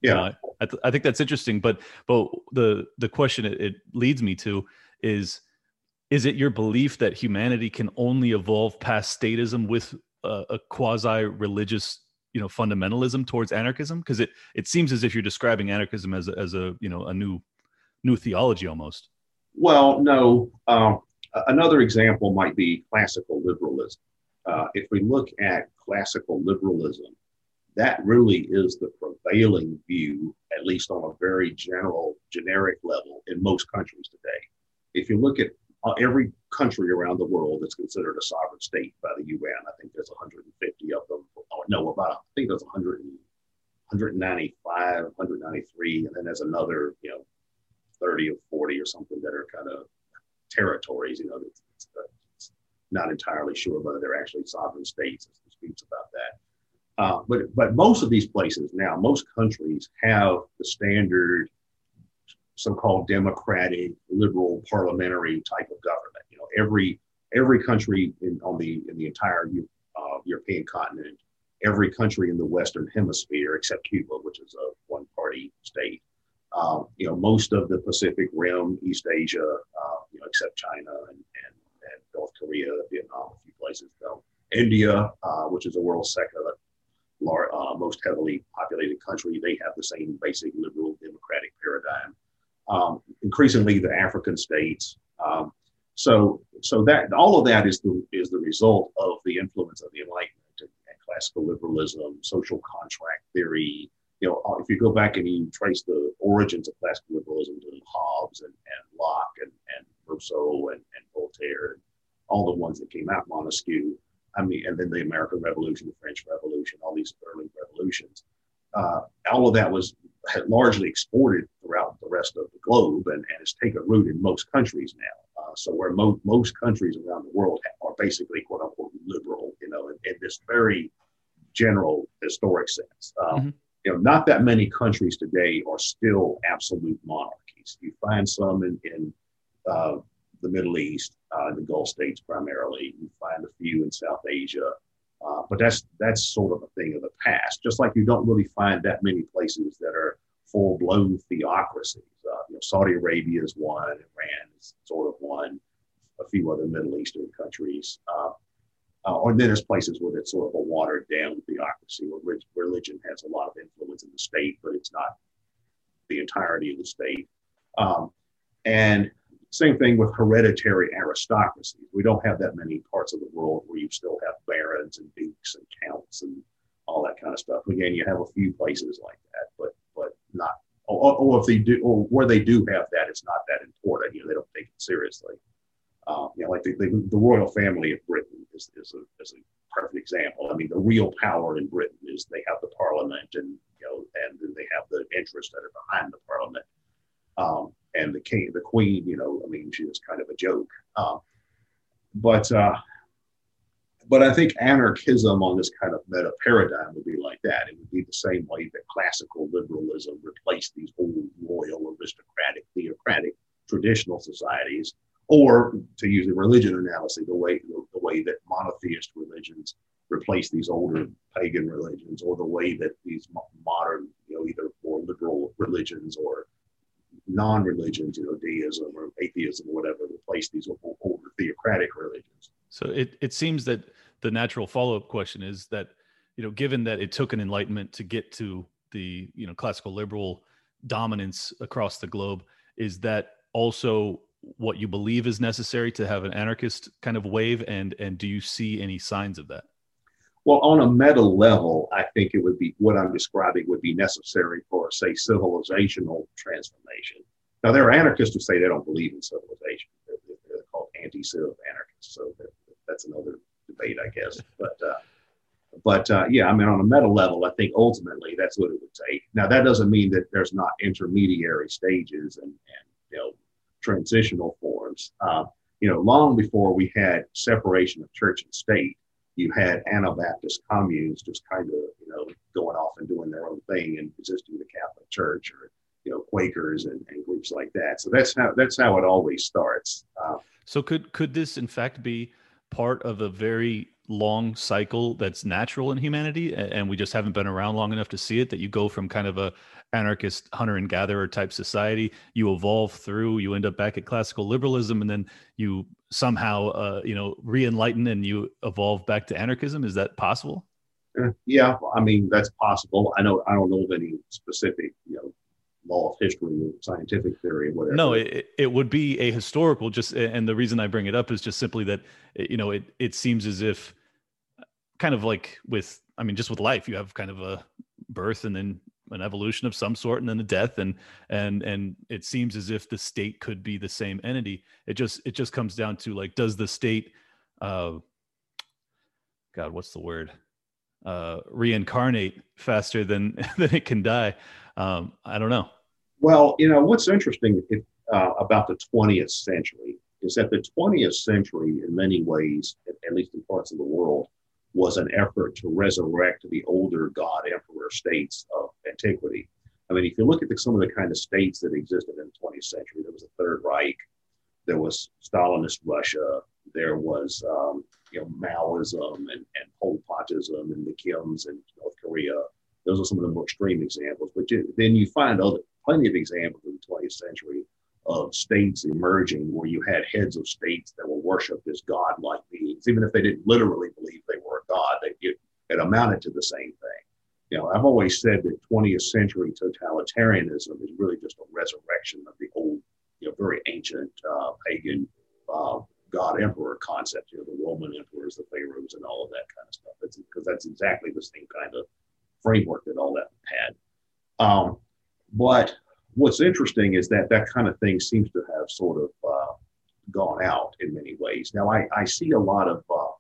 Yeah, yeah. I, th- I think that's interesting. But but the the question it, it leads me to is is it your belief that humanity can only evolve past statism with a, a quasi religious you know fundamentalism towards anarchism? Because it it seems as if you're describing anarchism as a, as a you know a new new theology almost. Well no um, another example might be classical liberalism. Uh, if we look at classical liberalism that really is the prevailing view at least on a very general generic level in most countries today. If you look at every country around the world that's considered a sovereign state by the UN. I think there's 150 of them. Oh, no, about I think there's 100, 195, 193, and then there's another, you know, 30 or 40 or something that are kind of territories. You know, it's not entirely sure whether they're actually sovereign states. There's disputes about that. Uh, but but most of these places now, most countries have the standard so-called democratic, liberal, parliamentary type of government. You know, every every country in on the in the entire uh, European continent, every country in the Western Hemisphere except Cuba, which is a one-party state. Uh, you know, most of the Pacific Rim, East Asia, uh, you know, except China and, and, and North Korea, Vietnam, a few places. though. India, uh, which is the world's second uh, most heavily populated country, they have the same basic liberal democratic paradigm um, increasingly the African states. Um, so, so that all of that is the is the result of the influence of the Enlightenment and, and classical liberalism, social contract theory. You know, if you go back and you trace the origins of classical liberalism to Hobbes and, and Locke and, and Rousseau and, and Voltaire, and all the ones that came out, Montesquieu, I mean, and then the American Revolution, the French Revolution, all these early revolutions. Uh, all of that was largely exported throughout the rest of the globe and, and has taken root in most countries now. Uh, so where mo- most countries around the world are basically quote unquote liberal, you know, in, in this very general historic sense. Um, mm-hmm. You know, not that many countries today are still absolute monarchies. You find some in, in uh, the Middle East, uh, the Gulf states primarily. You find a few in South Asia, uh, but that's that's sort of a thing of the past. Just like you don't really find that many places that are full blown theocracies. Uh, you know, Saudi Arabia is one, Iran is sort of one, a few other Middle Eastern countries. Uh, uh, or then there's places where it's sort of a watered down theocracy where religion has a lot of influence in the state, but it's not the entirety of the state. Um, and same thing with hereditary aristocracies. We don't have that many parts of the world where you still have barons and dukes and counts and all that kind of stuff. Again, you have a few places like that, but but not. Or, or if they do, or where they do have that, it's not that important. You know, they don't take it seriously. Um, you know, like the, the, the, royal family of Britain is, is, a, is a perfect example. I mean, the real power in Britain is they have the parliament and, you know, and they have the interests that are behind the parliament. Um, and the king, the queen, you know, I mean, she was kind of a joke. Um, but, uh, but I think anarchism on this kind of meta paradigm would be like that. It would be the same way that classical liberalism replaced these old royal, aristocratic, theocratic, traditional societies or to use a religion analogy, the way the, the way that monotheist religions replace these older pagan religions, or the way that these modern, you know, either more liberal religions or non-religions, you know, deism or atheism or whatever, replace these older theocratic religions. So it, it seems that the natural follow-up question is that, you know, given that it took an enlightenment to get to the, you know, classical liberal dominance across the globe, is that also what you believe is necessary to have an anarchist kind of wave and and do you see any signs of that well on a meta level i think it would be what i'm describing would be necessary for say civilizational transformation now there are anarchists who say they don't believe in civilization they're, they're called anti-civ anarchists so that's another debate i guess but uh, but uh, yeah, I mean, on a meta level, I think ultimately that's what it would take. Now, that doesn't mean that there's not intermediary stages and, and you know transitional forms. Uh, you know, long before we had separation of church and state, you had Anabaptist communes just kind of, you know, going off and doing their own thing and resisting the Catholic Church or, you know, Quakers and, and groups like that. So that's how that's how it always starts. Uh, so could could this in fact be part of a very long cycle that's natural in humanity and we just haven't been around long enough to see it that you go from kind of a anarchist hunter and gatherer type society. You evolve through you end up back at classical liberalism and then you somehow uh, you know re-enlighten and you evolve back to anarchism. Is that possible? Uh, yeah i mean that's possible. I know i don't know of any specific you know law of history or scientific theory or whatever. No, it, it would be a historical just and the reason I bring it up is just simply that you know it it seems as if kind of like with i mean just with life you have kind of a birth and then an evolution of some sort and then a death and and and it seems as if the state could be the same entity. It just it just comes down to like does the state uh god what's the word? Uh reincarnate faster than than it can die? Um i don't know. Well you know what's interesting if, uh, about the 20th century is that the 20th century in many ways at least in parts of the world was an effort to resurrect the older god emperor states of antiquity. I mean, if you look at the, some of the kind of states that existed in the 20th century, there was the Third Reich, there was Stalinist Russia, there was um, you know Maoism and, and Pol Potism and the Kims and North Korea. Those are some of the more extreme examples. But you, then you find other plenty of examples in the 20th century of states emerging where you had heads of states that were worshipped as godlike beings, even if they didn't literally believe they were a god, they, it, it amounted to the same thing. You know, I've always said that 20th century totalitarianism is really just a resurrection of the old, you know, very ancient uh, pagan uh, god emperor concept. You know, the Roman emperors, the pharaohs, and all of that kind of stuff. because that's exactly the same kind of framework that all that had. Um, but what's interesting is that that kind of thing seems to have sort of uh, gone out in many ways. Now, I, I see a lot of uh,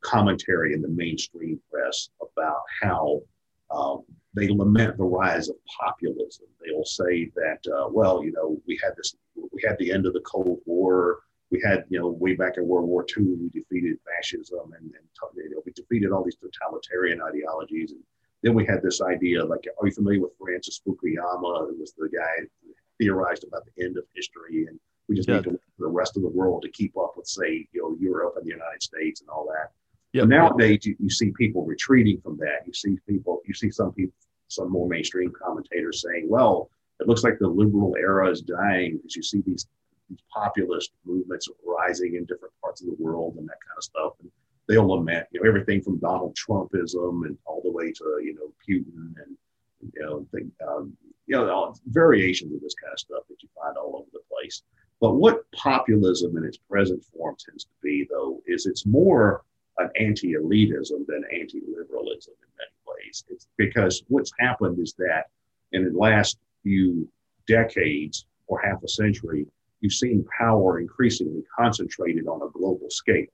commentary in the mainstream press about how um, they lament the rise of populism. They'll say that, uh, well, you know, we had this, we had the end of the Cold War. We had, you know, way back in World War II, we defeated fascism and, and you know, we defeated all these totalitarian ideologies. And then we had this idea, like, are you familiar with Francis Fukuyama, who was the guy who theorized about the end of history and We just Yeah. need to to the rest of the world to keep up with, say, you know, Europe and the United States and all that. Yeah. Nowadays, you, you see people retreating from that. You see people, you see some people, some more mainstream commentators saying, "Well, it looks like the liberal era is dying because you see these these populist movements rising in different parts of the world and that kind of stuff." And they'll lament, you know, everything from Donald Trumpism and all the way to you know Putin and you know, think, um, you know, variations of this kind of stuff that you find all over the place. But what populism in its present form tends to be, though, is it's more an anti-elitism than anti-liberalism in many ways. It's because what's happened is that in the last few decades or half a century, you've seen power increasingly concentrated on a global scale.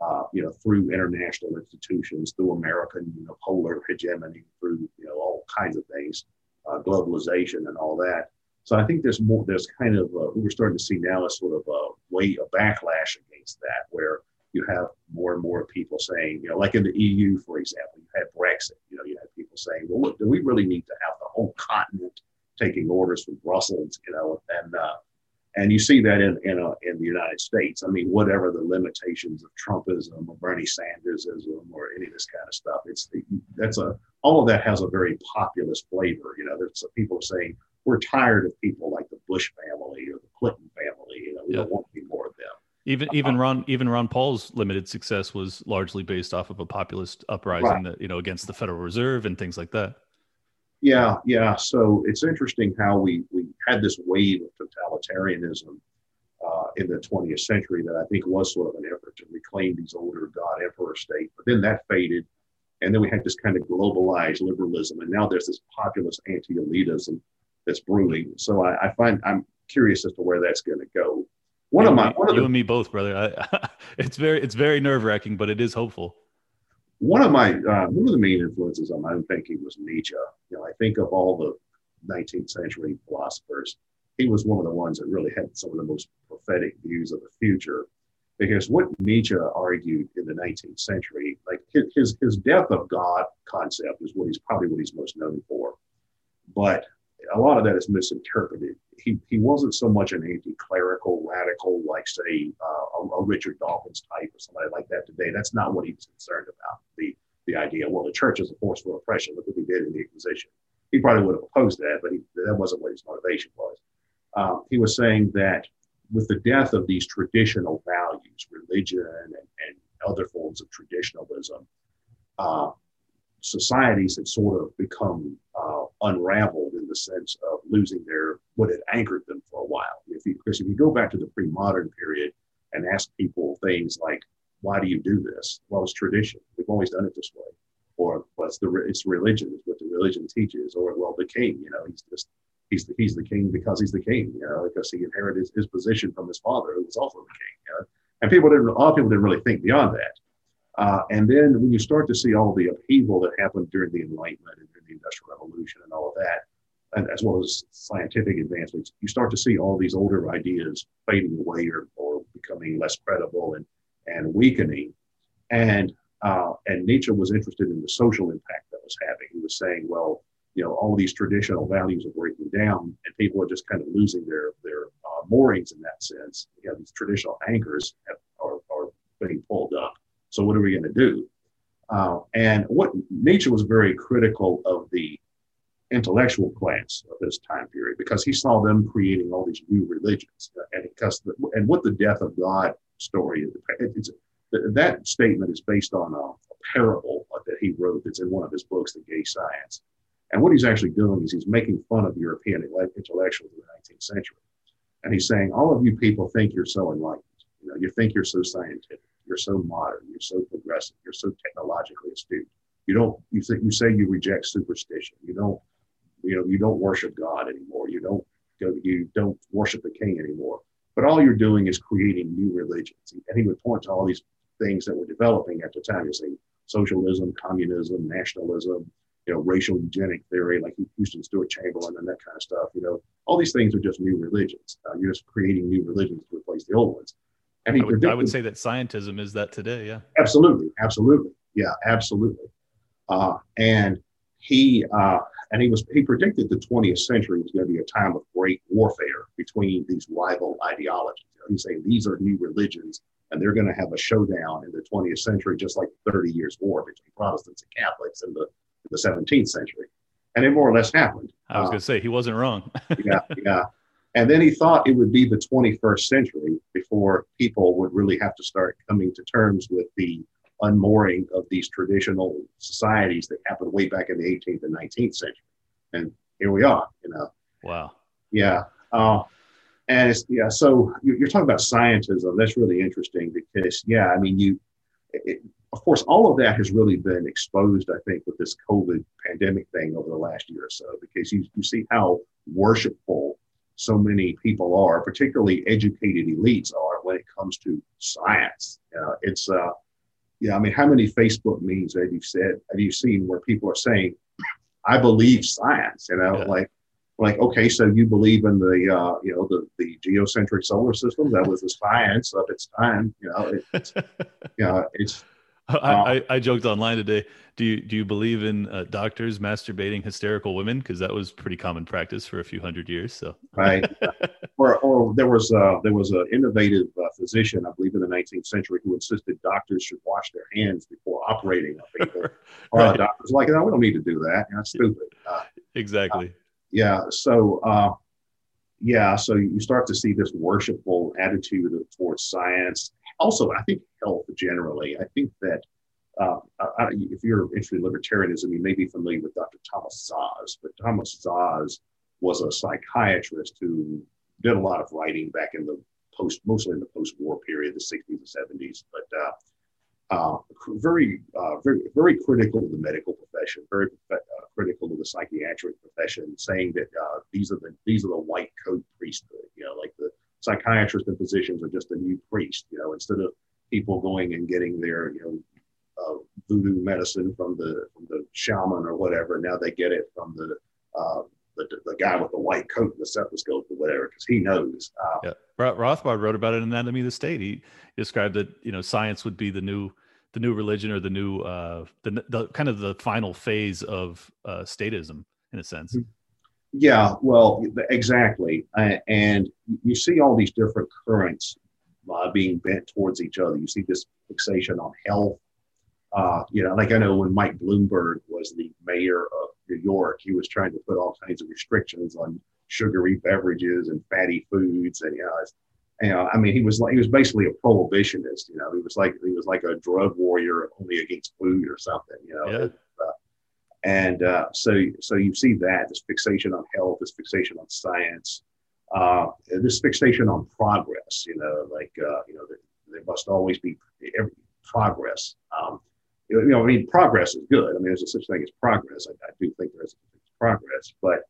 Uh, you know, through international institutions, through American you know, polar hegemony, through you know all kinds of things, uh, globalization and all that. So I think there's more. There's kind of uh, we're starting to see now a sort of a way a backlash against that, where you have more and more people saying, you know, like in the EU, for example, you had Brexit. You know, you had people saying, well, look, do we really need to have the whole continent taking orders from Brussels? You know, and uh, and you see that in in, uh, in the United States. I mean, whatever the limitations of Trumpism or Bernie Sandersism or any of this kind of stuff, it's that's a all of that has a very populist flavor. You know, there's some people saying we're tired of people like the Bush family or the Clinton family. You know, we Yeah. don't want any more of them. Even even Ron even Ron Paul's limited success was largely based off of a populist uprising Right. that you know against the Federal Reserve and things like that. Yeah, yeah. So it's interesting how we we had this wave of totalitarianism uh, in the 20th century that I think was sort of an effort to reclaim these older God Emperor states. But then that faded, and then we had this kind of globalized liberalism, and now there's this populist anti-elitism that's brewing. So I, I find I'm curious as to where that's going to go. One you of my me- one of you the and me both, brother. I, it's very it's very nerve wracking, but it is hopeful. one of my uh, one of the main influences on my own thinking was Nietzsche. You know, I think of all the 19th century philosophers, he was one of the ones that really had some of the most prophetic views of the future. Because what Nietzsche argued in the 19th century, like his, his death of God concept, is what he's probably what he's most known for. But a lot of that is misinterpreted. He, he wasn't so much an anti-clerical radical like say uh, a, a Richard Dawkins type or somebody like that today. That's not what he was concerned about. The the idea, well, the church is a force for oppression. Look what we did in the Inquisition. He probably would have opposed that, but he, that wasn't what his motivation was. Um, he was saying that with the death of these traditional values, religion and, and other forms of traditionalism, uh, societies had sort of become uh, unraveled the sense of losing their what had anchored them for a while. If you, because if you go back to the pre-modern period and ask people things like, "Why do you do this?" Well, it's tradition. We've always done it this way. Or what's the re- it's religion is what the religion teaches. Or well, the king, you know, he's just he's the, he's the king because he's the king, you know, because he inherited his, his position from his father, who was also the king. You know? And people didn't, a lot of people didn't really think beyond that. Uh, and then when you start to see all the upheaval that happened during the Enlightenment and during the Industrial Revolution and all of that, as well as scientific advancements, you start to see all these older ideas fading away or, or becoming less credible and, and weakening. And uh, and Nietzsche was interested in the social impact that was having. He was saying, well, you know, all these traditional values are breaking down, and people are just kind of losing their their uh, moorings in that sense. You know, these traditional anchors have, are are being pulled up. So what are we going to do? Uh, and what Nietzsche was very critical of the intellectual class of this time period because he saw them creating all these new religions, and because the, and what the death of God story is. That statement is based on a, a parable that he wrote that's in one of his books, The Gay Science. And what he's actually doing is he's making fun of European intellectuals in the 19th century. And he's saying, all of you people think you're so enlightened. You know, you think you're so scientific, you're so modern, you're so progressive, you're so technologically astute. You don't, you you say you reject superstition. You don't, you know, you don't worship God anymore. You don't go, you don't worship the king anymore. But all you're doing is creating new religions. And he would point to all these things that were developing at the time. You say socialism, communism, nationalism, you know, racial eugenic theory, like Houston Stewart Chamberlain and that kind of stuff. You know, all these things are just new religions. Uh, you're just creating new religions to replace the old ones. And he I would, I would say that scientism is that today. Yeah. Absolutely. Absolutely. Yeah, absolutely. Uh, and he, uh, and he was he predicted the 20th century was going to be a time of great warfare between these rival ideologies. He's saying these are new religions, and they're going to have a showdown in the 20th century, just like the 30 Years' War between Protestants and Catholics in the in the 17th century, and it more or less happened. I was uh, going to say he wasn't wrong. yeah, yeah. And then he thought it would be the 21st century before people would really have to start coming to terms with the unmooring of these traditional societies that happened way back in the 18th and 19th century. And here we are, you know. Wow. Yeah. Uh, and it's, yeah, so you're talking about scientism. That's really interesting because, yeah, I mean, you, it, of course, all of that has really been exposed, I think, with this COVID pandemic thing over the last year or so, because you, you see how worshipful so many people are, particularly educated elites are when it comes to science. Uh, it's, uh, yeah, I mean, how many Facebook memes have you said, have you seen where people are saying, I believe science, you know, yeah. like, like, okay, so you believe in the, uh, you know, the, the geocentric solar system. That was the science of its time. You know, it, it's, you know, it's, I, I, I, joked online today. Do you do you believe in uh, doctors masturbating hysterical women? Because that was pretty common practice for a few hundred years. So right, or or there was uh, there was an innovative uh, physician, I believe, in the 19th century, who insisted doctors should wash their hands before operating on people. right. doctors like, no, we don't need to do that. That's stupid. Uh, exactly. Uh, yeah. So uh, yeah, so you start to see this worshipful attitude towards science. Also, I think health generally. I think that uh, I, if you're interested in libertarianism, you may be familiar with Dr. Thomas Szasz, but Thomas Szasz was a psychiatrist who did a lot of writing back in the post, mostly in the post-war period, the 60s and 70s. But uh, uh, very, uh, very, very critical of the medical profession, very uh, critical of the psychiatric profession, saying that uh, these are the these are the white coat priesthood. You know, like the psychiatrists and physicians are just a new priest. You know, instead of people going and getting their you know uh, voodoo medicine from the from the shaman or whatever, now they get it from the the, the guy with the white coat and the stethoscope or whatever, because he knows. Uh, yeah, Rothbard wrote about it in Anatomy of the State. He described that you know science would be the new the new religion or the new uh, the, the kind of the final phase of uh, statism in a sense. Mm-hmm. Yeah, well, exactly, uh, and you see all these different currents uh, being bent towards each other. You see this fixation on health. Uh, you know, like I know when Mike Bloomberg was the mayor of New York, he was trying to put all kinds of restrictions on sugary beverages and fatty foods, and you know, you know, I mean, he was like he was basically a prohibitionist. You know, he was like he was like a drug warrior only against food or something. You know, yeah. And uh, so so you see that this fixation on health, this fixation on science, uh, this fixation on progress. You know, like uh, you know, there, there, must always be every progress. Um, you know, I mean, progress is good. I mean, there's a such thing as progress. I, I do think there's progress, but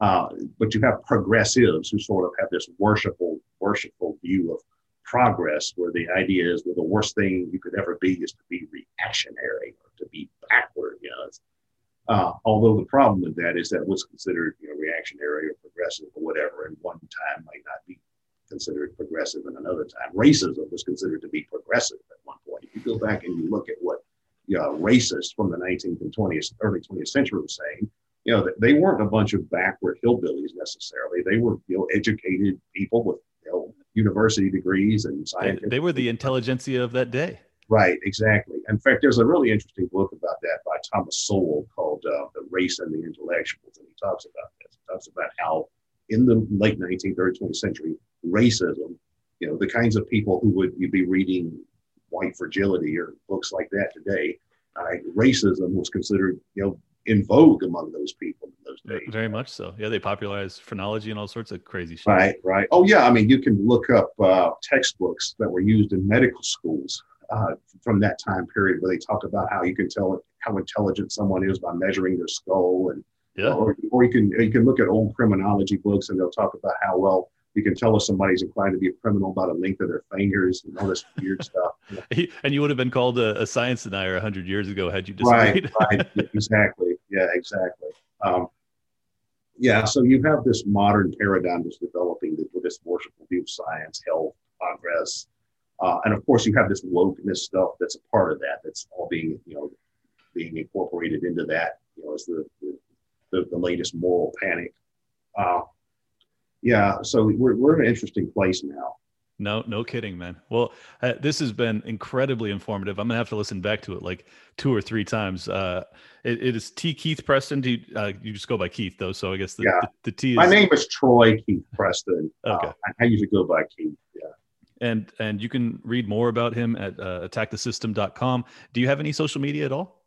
uh, but you have progressives who sort of have this worshipful, worshipful view of progress, where the idea is, well, the worst thing you could ever be is to be reactionary or to be backward. You know, uh, although the problem with that is that what's considered, you know, reactionary or progressive or whatever, in one time might not be considered progressive, and another time racism was considered to be progressive at one point. If you go back and you look at what you know, racists from the 19th and 20th, early 20th century were saying, you know, they weren't a bunch of backward hillbillies necessarily. They were, you know, educated people with you know, university degrees and science. They, they were the intelligentsia of that day. Right, exactly. In fact, there's a really interesting book about that by Thomas Sowell called uh, "The Race and the Intellectuals," and he talks about this. He talks about how in the late 19th, early 20th century, racism, you know, the kinds of people who would be reading White Fragility or books like that today, uh, racism was considered, you know, in vogue among those people in those days. Very much so. Yeah, they popularized phrenology and all sorts of crazy shit. Right, right. Oh, yeah. I mean, you can look up uh, textbooks that were used in medical schools uh, from that time period where they talk about how you can tell how intelligent someone is by measuring their skull and yeah. or, or you can you can look at old criminology books and they'll talk about how well you can tell if somebody's inclined to be a criminal by the length of their fingers and all this weird stuff. And you would have been called a, a science denier 100 years ago had you disagreed. Right, right. exactly. Yeah, exactly. Um, yeah, so you have this modern paradigm that's developing with this worshipful view of science, health, progress. Uh, and of course, you have this wokeness stuff that's a part of that. That's all being, you know, being incorporated into that. You know, as the, the the, the latest moral panic. Uh, yeah, so we're, we're in an interesting place now. No, no kidding, man. Well, uh, this has been incredibly informative. I'm gonna have to listen back to it like two or three times. Uh, it, it is T. Keith Preston. Do you, uh, you just go by Keith though? So I guess the, Yeah. the, the T is My name is Troy Keith Preston. Okay. Uh, I, I usually go by Keith. Yeah. And and you can read more about him at uh, attackthesystem.com. Do you have any social media at all?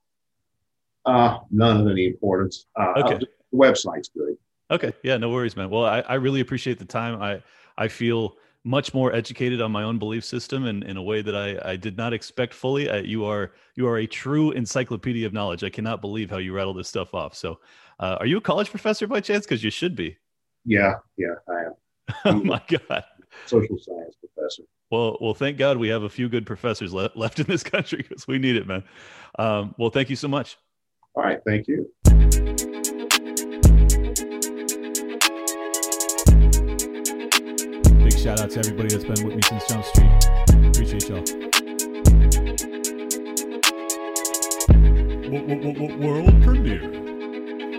Uh, none of any importance. Uh, Okay. uh, the website's good. Okay, yeah, no worries, man. Well, I, I really appreciate the time. I I feel much more educated on my own belief system and in a way that I, I did not expect fully. Uh, you are you are a true encyclopedia of knowledge. I cannot believe how you rattle this stuff off. So, uh, are you a college professor by chance? Because you should be. Yeah, yeah, I am. oh my god. Social science. Well, well, thank God we have a few good professors le- left in this country because we need it, man. Um, well, thank you so much. All right, thank you. Big shout out to everybody that's been with me since Jump Street. Appreciate y'all. World premiere.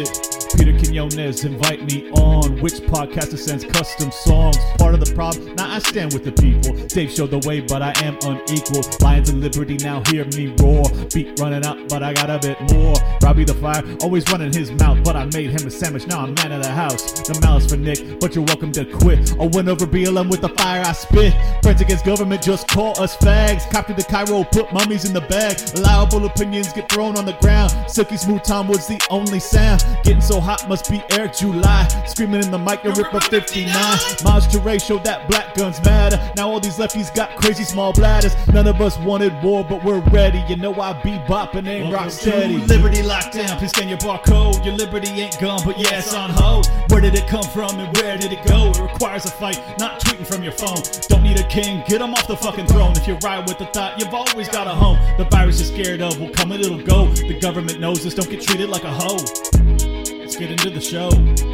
Дмитрий. Peter Quinones, invite me on. Which podcaster sends custom songs? Part of the problem, now I stand with the people. Dave showed the way, but I am unequal. Lions of Liberty, now hear me roar. Beat running out, but I got a bit more. Robbie the Fire, always running his mouth, but I made him a sandwich. Now I'm man of the house. The malice for Nick, but you're welcome to quit. I went over BLM with the fire I spit. Friends against government, just call us fags. Copy to Cairo, put mummies in the bag. Allowable opinions get thrown on the ground. Silky Smooth Tom was the only sound. Getting so hot must be Air July. Screaming in the mic, the Ripper 59. Maj Toure showed that black guns matter. Now all these lefties got crazy small bladders. None of us wanted war, but we're ready. You know I be bopping and rock steady. Liberty lockdown, please scan your barcode. Your liberty ain't gone, but yeah, it's on hold. Where did it come from and where did it go? It requires a fight, not tweeting from your phone. Don't need a king, get him off the fucking throne. If you ride with the thought, you've always got a home. The virus you're scared of will come and it'll go. The government knows this, don't get treated like a hoe. Get into the show.